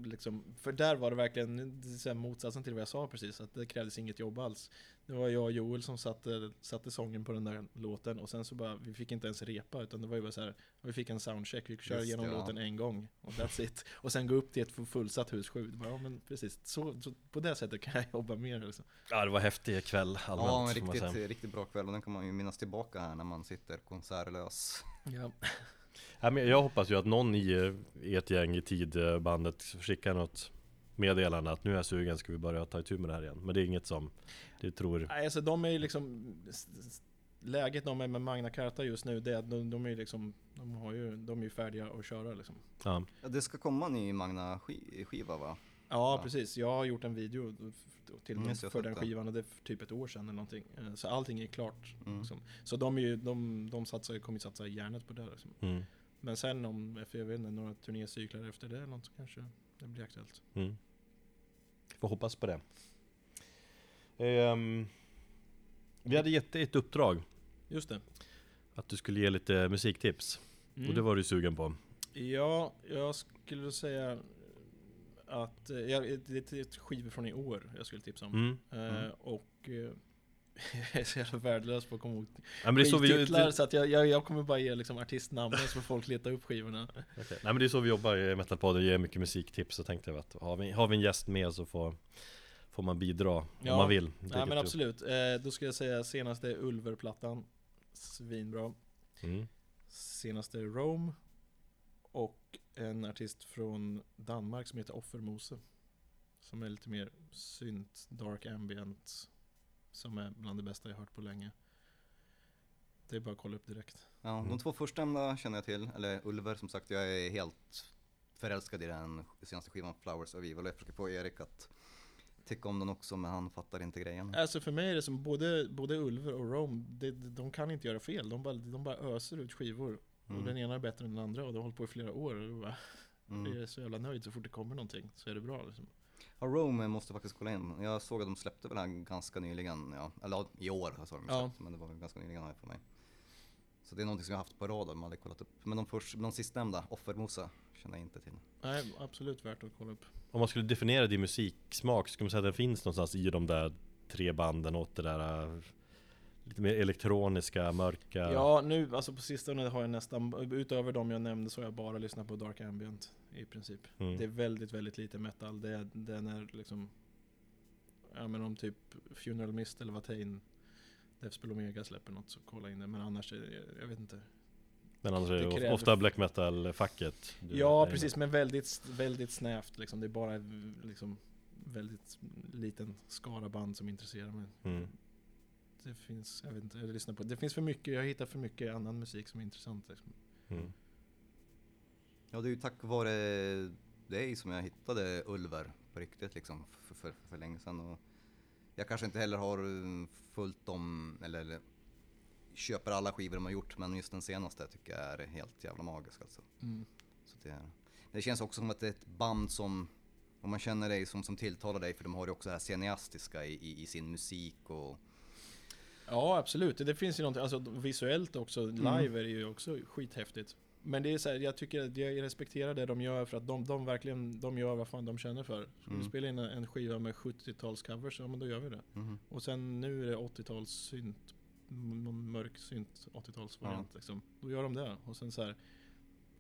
liksom, för där var det verkligen så här motsatsen till vad jag sa precis, att det krävdes inget jobb alls. Det var jag och Joel som satte, satte sången på den där låten och sen så bara, vi fick inte ens repa utan det var ju bara så här, vi fick en soundcheck, vi körde igenom ja. låten en gång och that's it. Och sen gå upp till ett fullsatt hus 7. Det bara, Ja men precis, så, så på det sättet kan jag jobba mer liksom. Ja det var häftig kväll allmänt Ja, en riktigt, riktigt bra kväll och den kan man ju minnas tillbaka här när man sitter konsertlös. Ja. Jag hoppas ju att någon i ert gäng i tidbandet skickar något meddelande att nu är jag sugen, ska vi börja ta itu med det här igen? Men det är inget som du tror Nej, alltså de är ju liksom Läget de är med Magna Carta just nu, det är att de, de är ju liksom De har ju, de är ju färdiga att köra liksom Ja, Ja, det ska komma en ny Magna-skiva va? Ja, precis, jag har gjort en video till Mm, för den skivan och det är typ ett år sedan eller någonting Eh, Så allting är klart Mm. liksom. Så de är ju, de, de satsar, kommer satsa järnet på det liksom. mm, Men sen om, jag vet inte, några turnécyklar efter det eller något så kanske det blir aktuellt mm. Får hoppas på det. Ehm, vi hade gett dig ett uppdrag Just det att du skulle ge lite musiktips. Mm. Och det var du sugen på. Ja, jag skulle säga att eh, jag, det är ett skivor från i år jag skulle tipsa om. Mm. Eh, Mm. och eh, [LAUGHS] jag är så jävla värdelös på att komma ihåg Ja, men det är så vi, skivtitlar så att jag, jag, jag kommer bara ge liksom artistnamnen så får folk leta upp skivorna. [LAUGHS] Okej. Nej men det är så vi jobbar i Metalpodden, ger mycket musiktips så tänkte jag att har vi, har vi en gäst med så får, får man bidra om Ja. man vill. Vilket men absolut, eh, då skulle jag säga senaste Ulver-plattan, svinbra. Mm. Senaste Rome och en artist från Danmark som heter Offermose. Som är lite mer synt, dark ambient. Som är bland det bästa jag hört på länge. Det är bara att kolla upp direkt. Ja, Mm. de två förstnämnda känner jag till, eller Ulver som sagt, jag är helt förälskad i den senaste skivan Flowers of Evil. Jag försöker få Erik att tycka om den också, men han fattar inte grejen. Alltså för mig är det som både, både Ulver och Rome, det, de kan inte göra fel. De bara, de bara öser ut skivor. Och Mm. den ena är bättre än den andra och de har hållit på i flera år. Och bara, Mm. Jag är så jävla nöjd så fort det kommer någonting så är det bra liksom. Ja, Rome måste faktiskt kolla in. Jag såg att de släppte väl här ganska nyligen, ja, eller ja, i år sa de Ja. släppt, men det var ganska nyligen här för mig. Så det är någonting som jag haft på radar, men aldrig kollat upp. Men de, först, de sistnämnda, Offermosa, känner jag inte till. Nej, absolut värt att kolla upp. Om man skulle definiera din musiksmak, skulle man säga att den finns någonstans i de där tre banden åt det där äh, lite mer elektroniska, mörka. Ja, nu alltså på sistone har jag nästan, utöver de jag nämnde så har jag bara lyssnat på Dark Ambient i princip. Mm. Det är väldigt, väldigt lite metal. Det den är liksom, ja men om typ Funeral Mist eller Watain, Deathspell Omega släpper något så kolla in det. Men annars, är jag vet inte. Men annars är det det kräver- ofta black metal-facket. Ja, precis, men väldigt, väldigt snävt liksom. Det är bara liksom väldigt liten skara band som intresserar mig. Mm. Det finns, jag vet inte, jag lyssnar på det finns för mycket, jag hittar för mycket annan musik som är intressant liksom. Mm. Ja, det är ju tack vare dig som jag hittade Ulver på riktigt liksom för, för, för länge sedan. Och jag kanske inte heller har eh, följt dem eller, eller köper alla skivor de har gjort men just den senaste tycker jag är helt jävla magisk alltså. Så det, är, det känns också som att det är ett band som, om man känner dig som, som tilltalar dig för de har ju också det här cineastiska i, i, i sin musik och Ja, absolut. Det finns ju någonting, alltså visuellt också, live är det ju också skithäftigt. Men det är så här, jag tycker att jag respekterar det de gör för att de, de verkligen, de gör vad fan de känner för. Ska vi Mm. spela in en skiva med 70-talscovers, ja men då gör vi det. Mhm. Och sen nu är det 80-tals synt, m- m- mörk synt 80-talsvariant liksom. Då gör de det. Och sen så här,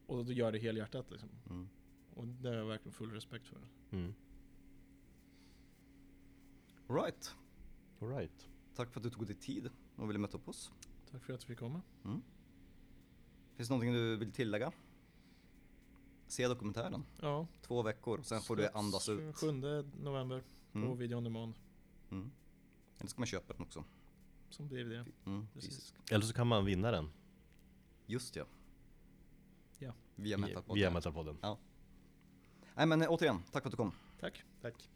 och då gör det helhjärtat liksom. Mm. Och det har jag verkligen full respekt för. Mm. Right. All right. Tack för att du tog dig tid och ville möta upp oss. Tack för att vi fick komma. Finns det någonting du vill tillägga? Se dokumentären. Ja. Två veckor, sen får du andas ut. 7 november på Mm. Video On Demand. Mm. Eller ska man köpa den också? Som DVD. Mm. Eller så kan man vinna den. Just ja. Ja. Via Via, Metalpodden. via Metalpodden. Nej men eh, återigen, tack för att du kom. Tack. Tack.